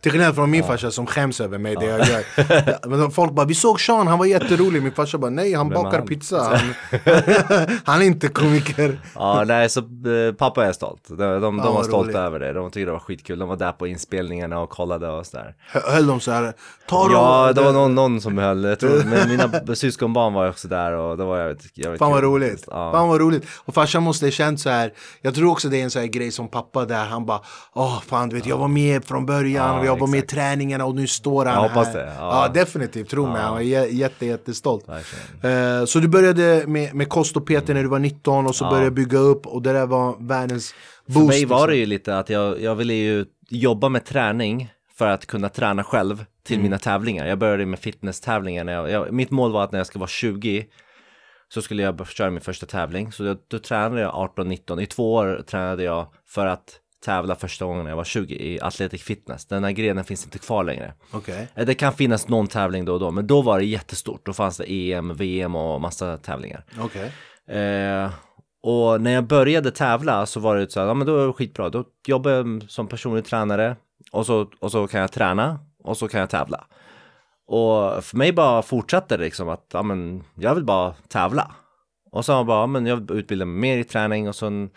Till skillnad från min farsa som skäms över mig, det jag gör. Ja, Men de- folk bara, vi såg Sean, han var jätterolig. Min farsa bara, nej han bakar han? pizza. Han, han är inte komiker. Ja, nej, så eh, pappa är stolt. De, de, de Ja, var vad stolta över det. De tyckte det var skitkul. De var där på inspelningarna och kollade och sådär. Hö- Höll de så här, ta dem. Ja, det var någon, någon som höll, jag tror, men mina syskonbarn var också där och det var jävligt, jävligt Fan vad kul. roligt. Ja. Fan vad roligt. Och farsan måste ha känt så här. Jag tror också det är en sån här grej som pappa där. Han bara, åh fan du vet jag var med från början. Ja, och jag var med träningarna och nu står han Jag här. det, Ja. ja. definitivt. Tro mig. Han var jä- jätte, jättestolt. Eh, så du började med, med kost och PT när du var 19 och så Ja. började bygga upp och det där var världens boost. För mig var liksom. det ju lite att jag, jag ville ju jobba med träning för att kunna träna själv till Mm. mina tävlingar. Jag började med fitnesstävlingar. Jag, jag, mitt mål var att när jag ska vara 20 så skulle jag köra min första tävling. Så jag, då tränade jag 18-19. I två år tränade jag för att tävla första gången när jag var 20 i Athletic Fitness. Den här grenen finns inte kvar längre. Okej. Eh, Det kan finnas någon tävling då och då, men då var det jättestort. Då fanns det EM, VM och massa tävlingar. Okej. Eh, och när jag började tävla så var det så här, ja men då är det skitbra. Då jobbar jag som personlig tränare och så, och så kan jag träna och så kan jag tävla. Och för mig bara fortsatte det liksom att, ja men jag vill bara tävla. Och så bara, ja, men jag vill utbilda mig mer i träning och sen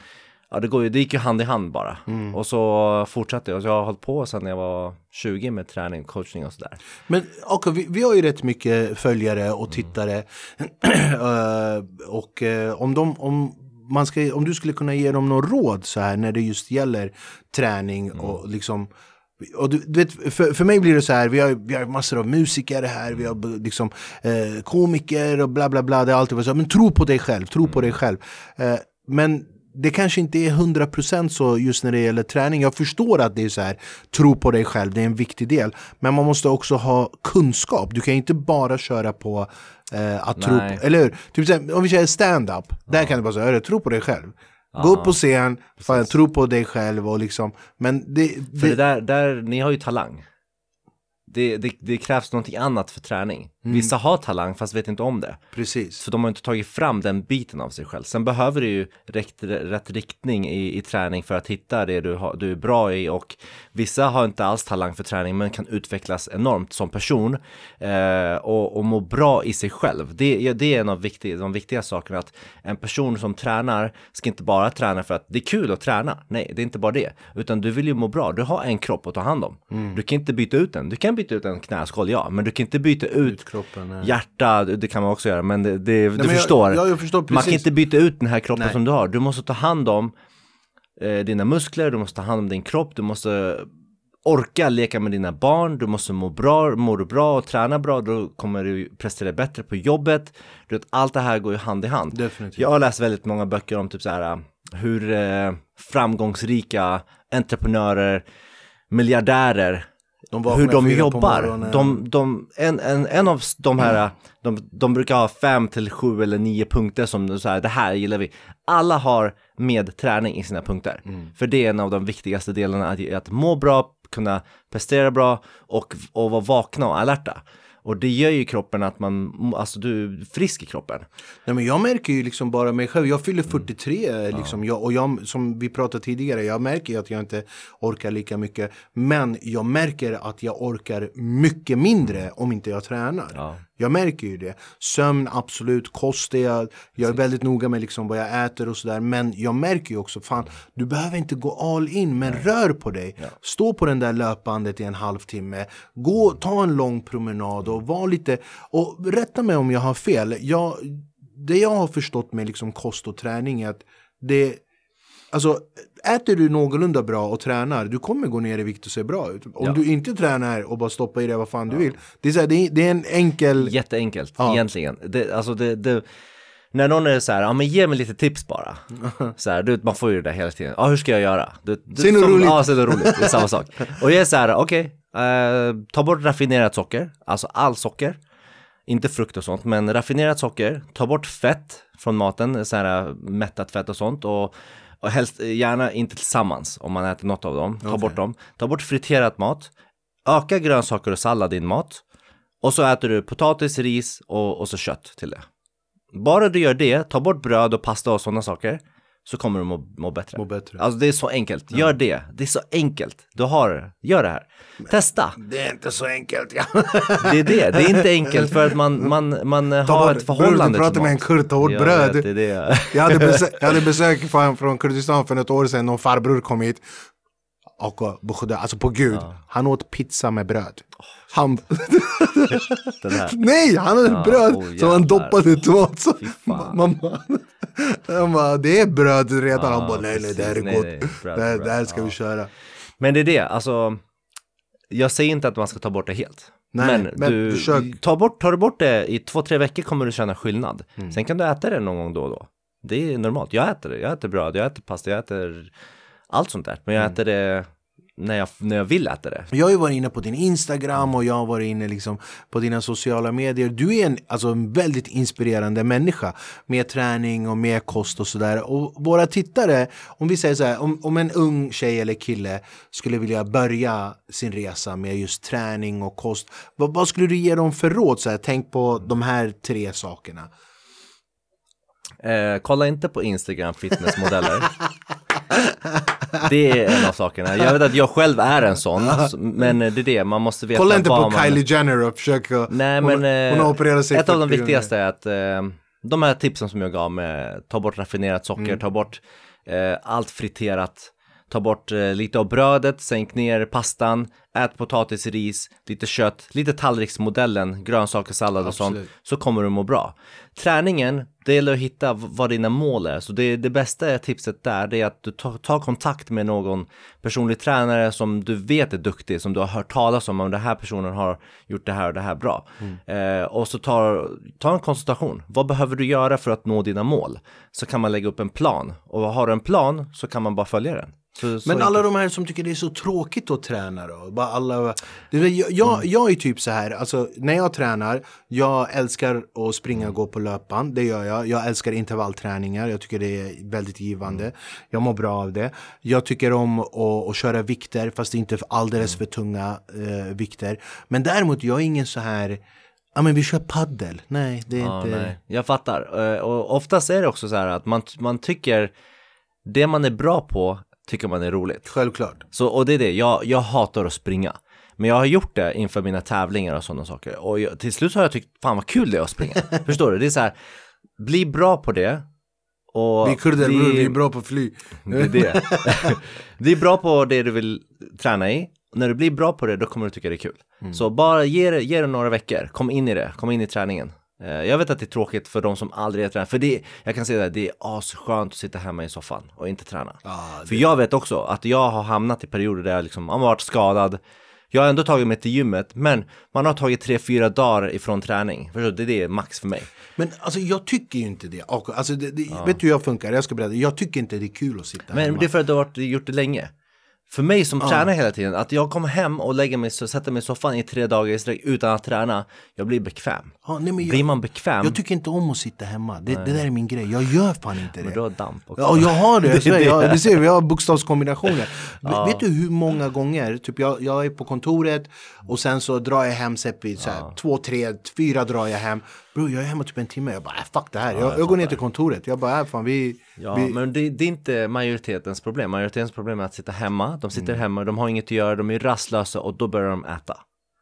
ja det går ju, det gick ju hand i hand bara. Mm. Och så fortsatte jag, och jag har hållit på sedan jag var 20 med träning, coaching och sådär. Men okay, vi, vi har ju rätt mycket följare och tittare. Eh, och eh, om, de, om, man ska, om du skulle kunna ge dem något råd så här när det just gäller träning och liksom och du, du vet, för, för mig blir det så här, vi har, vi har massor av musiker här, vi har b- liksom eh, komiker och bla bla bla. Det har alltid varit så, här, men tro på dig själv, tro på dig själv. Eh, men det kanske inte är 100% så just när det gäller träning. Jag förstår att det är så här, tro på dig själv, det är en viktig del. Men man måste också ha kunskap. Du kan inte bara köra på eh, att tro Nej. på, eller hur? Typ här, om vi säger stand-up, där kan du bara säga, "Hörru, tro på dig själv. Gå upp på scen, fan, tro på dig själv och liksom, men det, För det där, där, ni har ju talang. Det, det, det krävs någonting annat för träning. Mm. Vissa har talang fast vet inte om det. precis. För de har inte tagit fram den biten av sig själv. Sen behöver du ju rätt, rätt riktning i, i träning för att hitta det du, har, du är bra i och vissa har inte alls talang för träning men kan utvecklas enormt som person eh, och, och må bra i sig själv. Det, det är en av viktig, de viktiga sakerna att en person som tränar ska inte bara träna för att det är kul att träna. Nej, det är inte bara det. Utan du vill ju må bra. Du har en kropp att ta hand om. Du kan inte byta ut den. Du kan byta ut en knäskål, ja, men du kan inte byta ut kroppen, nej. hjärta, det kan man också göra, men det, det, du men jag- förstår. ja, jag förstår Man kan inte byta ut den här kroppen Nej. som du har. Du måste ta hand om eh, dina muskler, du måste ta hand om din kropp, du måste orka leka med dina barn, du måste må bra, mår du bra och träna bra, då kommer du prestera bättre på jobbet. Du vet, allt det här går ju hand i hand. Definitivt. Jag har läst väldigt många böcker om typ så här hur eh, framgångsrika entreprenörer, miljardärer De hur de jobbar. De, de, en, en, en av de här, de, de brukar ha fem till sju eller nio punkter som så här, det här gillar vi. Alla har med träning i sina punkter. Mm. För det är en av de viktigaste delarna, att, att må bra, kunna prestera bra och, och vara vakna och alerta. Och det gör ju kroppen att man, alltså du är frisk i kroppen. Nej, men jag märker ju liksom bara mig själv. Jag fyller Mm. 43 liksom. jag, och jag, som vi pratade tidigare, jag märker ju att jag inte orkar lika mycket. Men jag märker att jag orkar mycket mindre om inte jag tränar. Ja. Jag märker ju det. Sömn, absolut. Kost är jag. Jag är väldigt noga med liksom vad jag äter och sådär. Men jag märker ju också, fan, du behöver inte gå all in, men rör på dig. Stå på den där löpbandet i en halvtimme. Gå, ta en lång promenad och var lite, och rätta mig om jag har fel. Jag, det jag har förstått med liksom kost och träning är att det Alltså, äter du någorlunda bra och tränar, du kommer gå ner i vikt och se bra ut. Om Ja. du inte tränar och bara stoppar i dig vad fan du vill. Det är, så här, det, är, det är en enkel... Jätteenkelt, Ja. egentligen. Det, alltså det, det, när någon är så här, ja men ge mig lite tips bara. Så här, du, man får ju det där hela tiden. Ja, hur ska jag göra? Du, du, Säg något roligt. Ja, säg något roligt. Det är samma sak. Och jag är så här, okej, eh, ta bort raffinerat socker, alltså all socker. Inte frukt och sånt, men raffinerat socker, ta bort fett från maten, så här mättat fett och sånt. Och, och helst eh, gärna inte tillsammans om man äter något av dem. Ta bort dem. Ta bort friterat mat. Öka grönsaker och sallad i din mat. Och så äter du potatis, ris och, och så kött till det. Bara du gör det, ta bort bröd och pasta och sådana saker, så kommer du må, må bättre. Må bättre. Alltså det är så enkelt, gör det. Det är så enkelt. Du har gör det här. Testa. Det är inte så enkelt. Ja. Det är det, det är inte enkelt för att man, man, man har ett förhållande bror, du pratar till med en mat. kurd, ta bort bröd. det är det. Jag hade, besök, jag hade besök från, från Kurdistan för ett år sedan. Någon farbror kom hit. Och alltså på gud, han åt pizza med bröd. Han... Nej, han hade bröd oh, som han doppade i tomat. Så. Han bara, det är bröd redan. han bara, nej nej det här är. Nej, gott. nej, bröd, det, här, bröd. det här ska Ja. vi köra. Men det är det, alltså. Jag säger inte att man ska ta bort det helt. Nej, men, men du, försök. ta bort, tar du bort det i två, tre veckor kommer du känna skillnad. Mm. Sen kan du äta det någon gång då och då. Det är normalt. Jag äter det. Jag äter bröd, jag äter pasta, jag äter allt sånt där. Men jag Mm. äter det när jag, när jag vill äta det. Jag har ju varit inne på din Instagram och jag har varit inne liksom på dina sociala medier. Du är en, alltså en väldigt inspirerande människa med träning och med kost och sådär. Och våra tittare, om vi säger så här, om, om en ung tjej eller kille skulle vilja börja sin resa med just träning och kost. Vad, vad skulle du ge dem för råd? Så här, tänk på de här tre sakerna. Eh, kolla inte på Instagram fitnessmodeller. det är en av sakerna. Jag vet att jag själv är en sån, så- men det är det, man måste veta Kolla inte på man... Kylie Jenner och försök att- Nej men hon har eh, opererat sig ett av de 40 gånger. viktigaste är att eh, de här tipsen som jag gav med ta bort raffinerat socker, Mm. ta bort eh, allt friterat. Ta bort eh, lite av brödet, sänk ner pastan, ät potatis, ris, lite kött, lite tallriksmodellen, grönsaker, sallad och sånt. Så kommer du må bra. Träningen, det gäller att hitta vad dina mål är. Så det, det bästa tipset där, det är att du tar, tar kontakt med någon personlig tränare som du vet är duktig, som du har hört talas om, om den här personen har gjort det här och det här bra. Eh, och så tar, ta en konsultation. Vad behöver du göra för att nå dina mål? Så kan man lägga upp en plan. Och har du en plan så kan man bara följa den. Så, så Men alla de här som tycker det är så tråkigt att träna då? Bara alla, jag, jag, jag är typ så här, alltså när jag tränar, jag älskar att springa och gå på löpan, det gör jag. Jag älskar intervallträningar, jag tycker det är väldigt givande. Jag mår bra av det. Jag tycker om att, att köra vikter, fast inte alldeles för tunga eh, vikter. Men däremot, jag är ingen så här, ja men vi kör paddel. Nej, det är Ja, inte... nej. Jag fattar. Eh, Och oftast är det också så här att man, man tycker det man är bra på tycker man är roligt. Självklart. Så, och det är det, jag, jag hatar att springa. Men jag har gjort det inför mina tävlingar och sådana saker. Och jag, till slut har jag tyckt, fan vad kul det är att springa. Förstår du? Det är så här, bli bra på det. Och Vi kurder bli- bror, vi är bra på fly. det är det. bli bra på det du vill träna i. När du blir bra på det, då kommer du tycka det är kul. Så bara ge det, ge det några veckor, kom in i det, kom in i träningen. Eh, Jag vet att det är tråkigt för de som aldrig har tränat, för det, jag kan säga det, det är asskönt att sitta hemma i soffan och inte träna. För jag vet också att jag har hamnat i perioder där jag liksom har varit skadad, jag har ändå tagit mig till gymmet, men man har tagit tre, fyra dagar ifrån träning. Förstår du? Det är max för mig. Men alltså jag tycker ju inte det. Alltså, det, det Vet du hur jag funkar? Jag ska berätta. Jag tycker inte det är kul att sitta Men hemma. det är för att du har gjort det länge. För mig som tränar hela tiden, att jag kommer hem och lägger mig, så sätter mig i soffan i tre dagar i sträck utan att träna, jag blir bekväm. Ja, nej, men Blir jag, man bekväm, jag tycker inte om att sitta hemma. Det, det där är min grej. Jag gör fan inte men det. du har damp också. Ja, jag har det. Jag Det svär, det. jag, du ser, vi har bokstavskombinationer. V- Vet du hur många gånger, typ jag, jag är på kontoret och sen så drar jag hem så här, två, tre, fyra drar jag hem. Bro, jag är hemma typ en timme. Jag bara, äh, fuck det här. jag, jag, går ner till kontoret. Jag bara, äh, fan vi... Ja, vi men det, det är inte majoritetens problem. Majoritetens problem är att sitta hemma, de sitter Mm. hemma, de har inget att göra, de är rastlösa och då börjar de äta.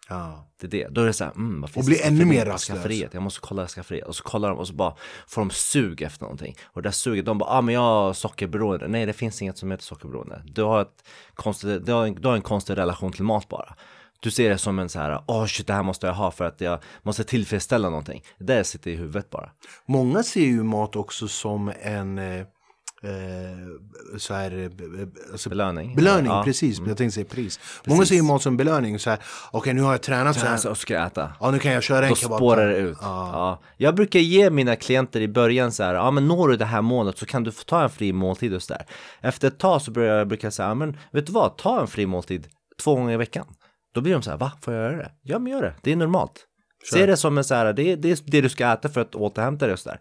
ja. Det är det. Då är det så här, mm, vad finns blir det för ännu mer rastlös. Skafferiet? Jag måste kolla skafferiet. Och så kollar de och så bara får de sug efter någonting. Och det där suget, de bara, ah men jag har sockerberoende. Nej, det finns inget som heter sockerberoende. Du har, ett konstigt, du har, en, du har en konstig relation till mat bara. Du ser det som en så här, åh oh, shit det här måste jag ha för att jag måste tillfredsställa någonting. Det där sitter i huvudet bara. Många ser ju mat också som en... Eh, eh, så här, eh, alltså, Belöning. Belöning, Ja. Mm. precis. Jag tänkte säga pris. Många ser ju mat som belöning. Så här, okej nu har jag tränat så Så här. så ska jag äta. Ja, nu kan jag köra en Då kebab. spårar det ut. Ja. Jag brukar ge mina klienter i början så här, ja men når du det här målet så kan du få ta en fri måltid och så där. Efter ett tag så börjar jag brukar säga, ja men vet du vad, ta en fri måltid två gånger i veckan. Då blir de så här, va, får jag göra det? Ja men gör det, det är normalt. Se det som en så här, det är, det är det du ska äta för att återhämta dig och så där.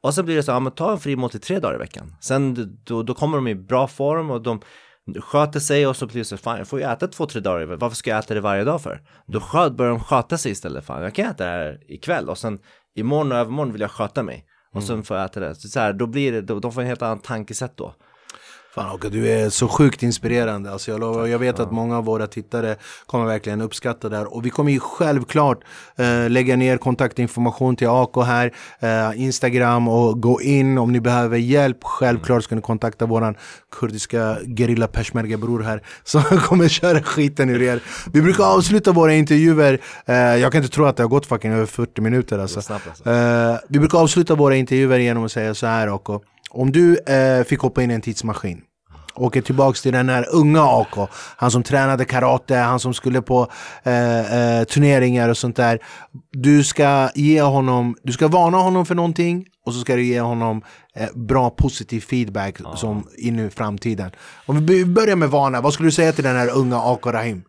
Och så blir det så ja men ta en fri måltid tre dagar i veckan. Sen då, då kommer de i bra form och de sköter sig och så blir det så fan jag får ju äta två, tre dagar i veckan. Varför ska jag äta det varje dag för? Då sköt, börjar de sköta sig istället. Fan, jag kan äta det här ikväll och sen imorgon och övermorgon vill jag sköta mig. Och sen får jag äta det. Så, så här, då blir det, då, de får en helt annan tankesätt då. Fan Åke, du är så sjukt inspirerande. Alltså jag, lovar, jag vet att många av våra tittare kommer verkligen uppskatta det här. Och vi kommer ju självklart eh, lägga ner kontaktinformation till AK här, eh, Instagram och gå in om ni behöver hjälp. Självklart ska ni kontakta våran kurdiska gerilla peshmerga bror här som kommer köra skiten ur er. Vi brukar avsluta våra intervjuer, eh, jag kan inte tro att det har gått fucking över 40 minuter alltså. alltså. Eh, vi brukar avsluta våra intervjuer genom att säga så här AK. Om du eh, fick hoppa in i en tidsmaskin Åker tillbaks till den här unga AK Han som tränade karate, han som skulle på eh, eh, turneringar och sånt där Du ska ge honom, du ska varna honom för någonting Och så ska du ge honom eh, bra positiv feedback som in i framtiden Om vi börjar med varna, vad skulle du säga till den här unga AK Rahim?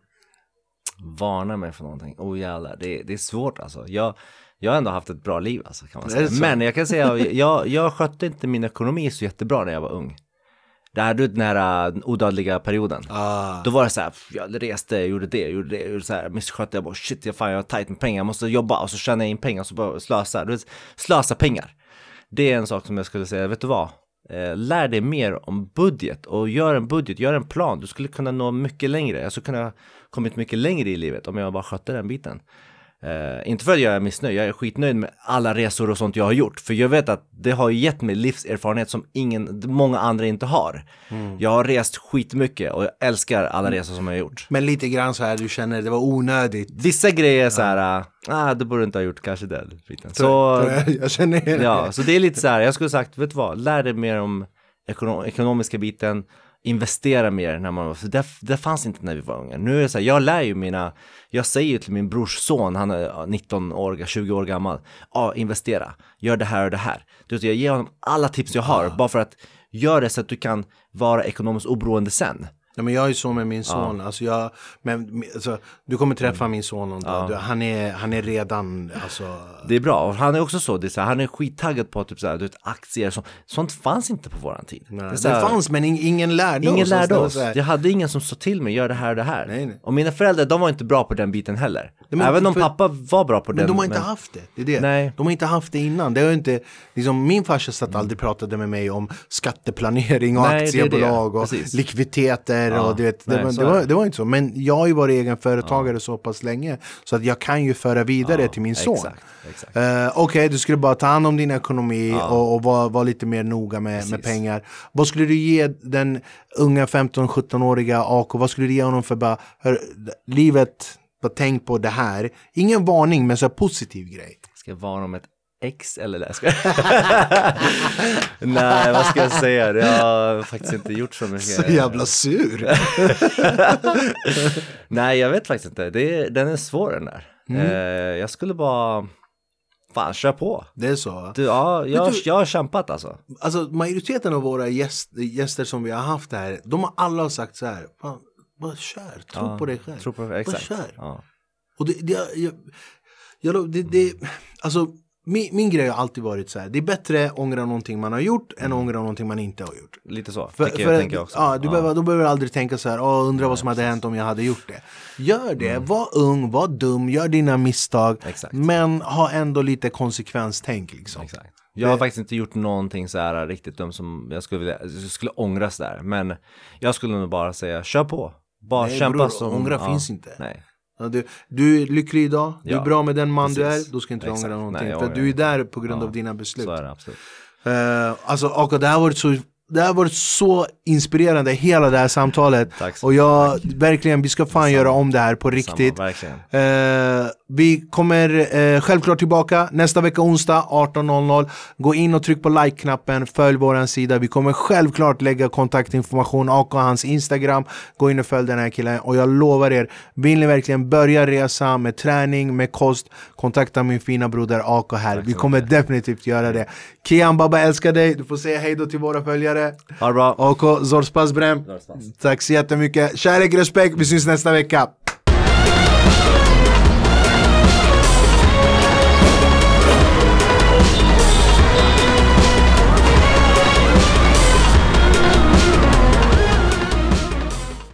Varna mig för någonting. Oh jävlar, det, det är svårt alltså. Jag, jag har ändå haft ett bra liv alltså kan man säga. Men jag kan säga, jag, jag skötte inte min ekonomi så jättebra när jag var ung. Det här, du den här uh, odödliga perioden. Ah. Då var det så här, jag reste, gjorde det, gjorde det, gjorde så här, misskötte jag bara shit, jag, fan, jag har tajt med pengar, jag måste jobba och så tjänar jag in pengar och så bara slösa, du vet, slösa pengar. Det är en sak som jag skulle säga, vet du vad? Eh, lär dig mer om budget och gör en budget, gör en plan. Du skulle kunna nå mycket längre. Jag skulle kunna kommit mycket längre i livet om jag bara skötte den biten. Eh, inte för att jag är missnöjd, jag är skitnöjd med alla resor och sånt jag har gjort. För jag vet att det har gett mig livserfarenhet som ingen, många andra inte har. Mm. Jag har rest skitmycket och jag älskar alla resor som jag har gjort. Men lite grann så här, du känner det var onödigt. Vissa grejer är så här, ah, det borde inte ha gjort kanske den biten. Så, jag, jag känner igen ja, det. så det är lite så här, jag skulle sagt, vet du vad, lär dig mer om ekonom ekonomiska biten, investera mer när man, för det, det fanns inte när vi var unga. Nu är det så här, jag lär ju mina, jag säger ju till min brors son, han är ja, 19 år, 20 år gammal, ja, investera, gör det här och det här. Du vet, jag ger honom alla tips jag har, bara för att göra det så att du kan vara ekonomiskt oberoende sen. Ja, men jag är så med min son. Alltså jag, men, alltså, du kommer träffa min son någon dag. Du, han, är, han är redan, alltså, Det är bra, och han är också så, det är så här, han är skittaggad på typ så här, du vet, aktier, så, sånt fanns inte på våran tid. nej, det, här- fanns men ing, ingen lärde Ingen oss. lärde Det var oss. Jag hade ingen som sa till mig, gör det här och det här. Nej, nej. Och mina föräldrar, de var inte bra på den biten heller. men Även om för- pappa var bra på Men den. de har inte haft det. det, är det. Nej. De har inte haft det innan. Det har inte, liksom, min farsa satt aldrig pratade med mig om skatteplanering och Nej, det det. aktiebolag och Precis. Likviditeter. Ja. Och, du vet, det, Nej, var- så det, var, det. det var inte så. Men jag har ju varit egenföretagare så pass länge så att jag kan ju föra vidare till min son. Exakt, exakt. Eh, Okej, du skulle bara ta hand om din ekonomi och, och vara vara lite mer noga med, med pengar. Vad skulle du ge den unga 15-17-åriga AK, vad skulle du ge honom för bara, hör, livet, bara tänk på det här. Ingen varning men så positiv grej. Ska jag varna om ett ex eller det? Ska. Nej, vad ska jag säga? Jag har faktiskt inte gjort så mycket. Så jävla sur. Nej, jag vet faktiskt inte. Det är, den är svår den där. Mm. Eh, jag skulle bara, fan, kör på. Det är så. Du, ja, jag, du- jag har kämpat alltså. Alltså majoriteten av våra gäst, gäster som vi har haft här, de har alla sagt så här, fan, bara kör, tro Ja, på dig själv. Tro på, bara exakt. kör. Ja. Och det, det, jag, jag, det, det, alltså min, min grej har alltid varit så här, det är bättre att ångra någonting man har gjort än att ångra någonting man inte har gjort. Lite så, För, för, jag, tänker också. Ja, du Behöver, då behöver du aldrig tänka så här, Åh, undrar vad som hade hänt om jag hade gjort det. Gör det, Mm. var ung, var dum, gör dina misstag. Exakt. Men ha ändå lite konsekvenstänk liksom. Exakt. Jag har faktiskt inte gjort någonting så här riktigt dumt som jag skulle vilja, jag skulle ångra sådär. Men jag skulle nog bara säga, kör på. Bara Nej, kämpa bror, som... ångra finns inte. Nej. Du, du är lycklig idag, du är Ja, bra med den man du precis. är, då ska inte du ångra någonting. Nej, för du är där på grund Ja, av dina beslut. Så är det absolut. Uh, alltså, och det här har varit så det har varit så inspirerande hela det här samtalet. Och jag, verkligen, vi ska fan göra om det här på riktigt. Samma, vi kommer eh, självklart tillbaka nästa vecka onsdag 18.00. Gå in och tryck på like-knappen, följ våran sida. Vi kommer självklart lägga kontaktinformation och hans Instagram. Gå in och följ den här killen och jag lovar er, vill ni verkligen börja resa med träning, med kost, kontakta min fina broder AK här. Vi kommer definitivt göra det. Kian Baba älskar dig, du får säga hej då till våra följare. Ha det bra. AK Zorspas Brem. Tack så jättemycket. Kärlek, respekt, vi syns nästa vecka.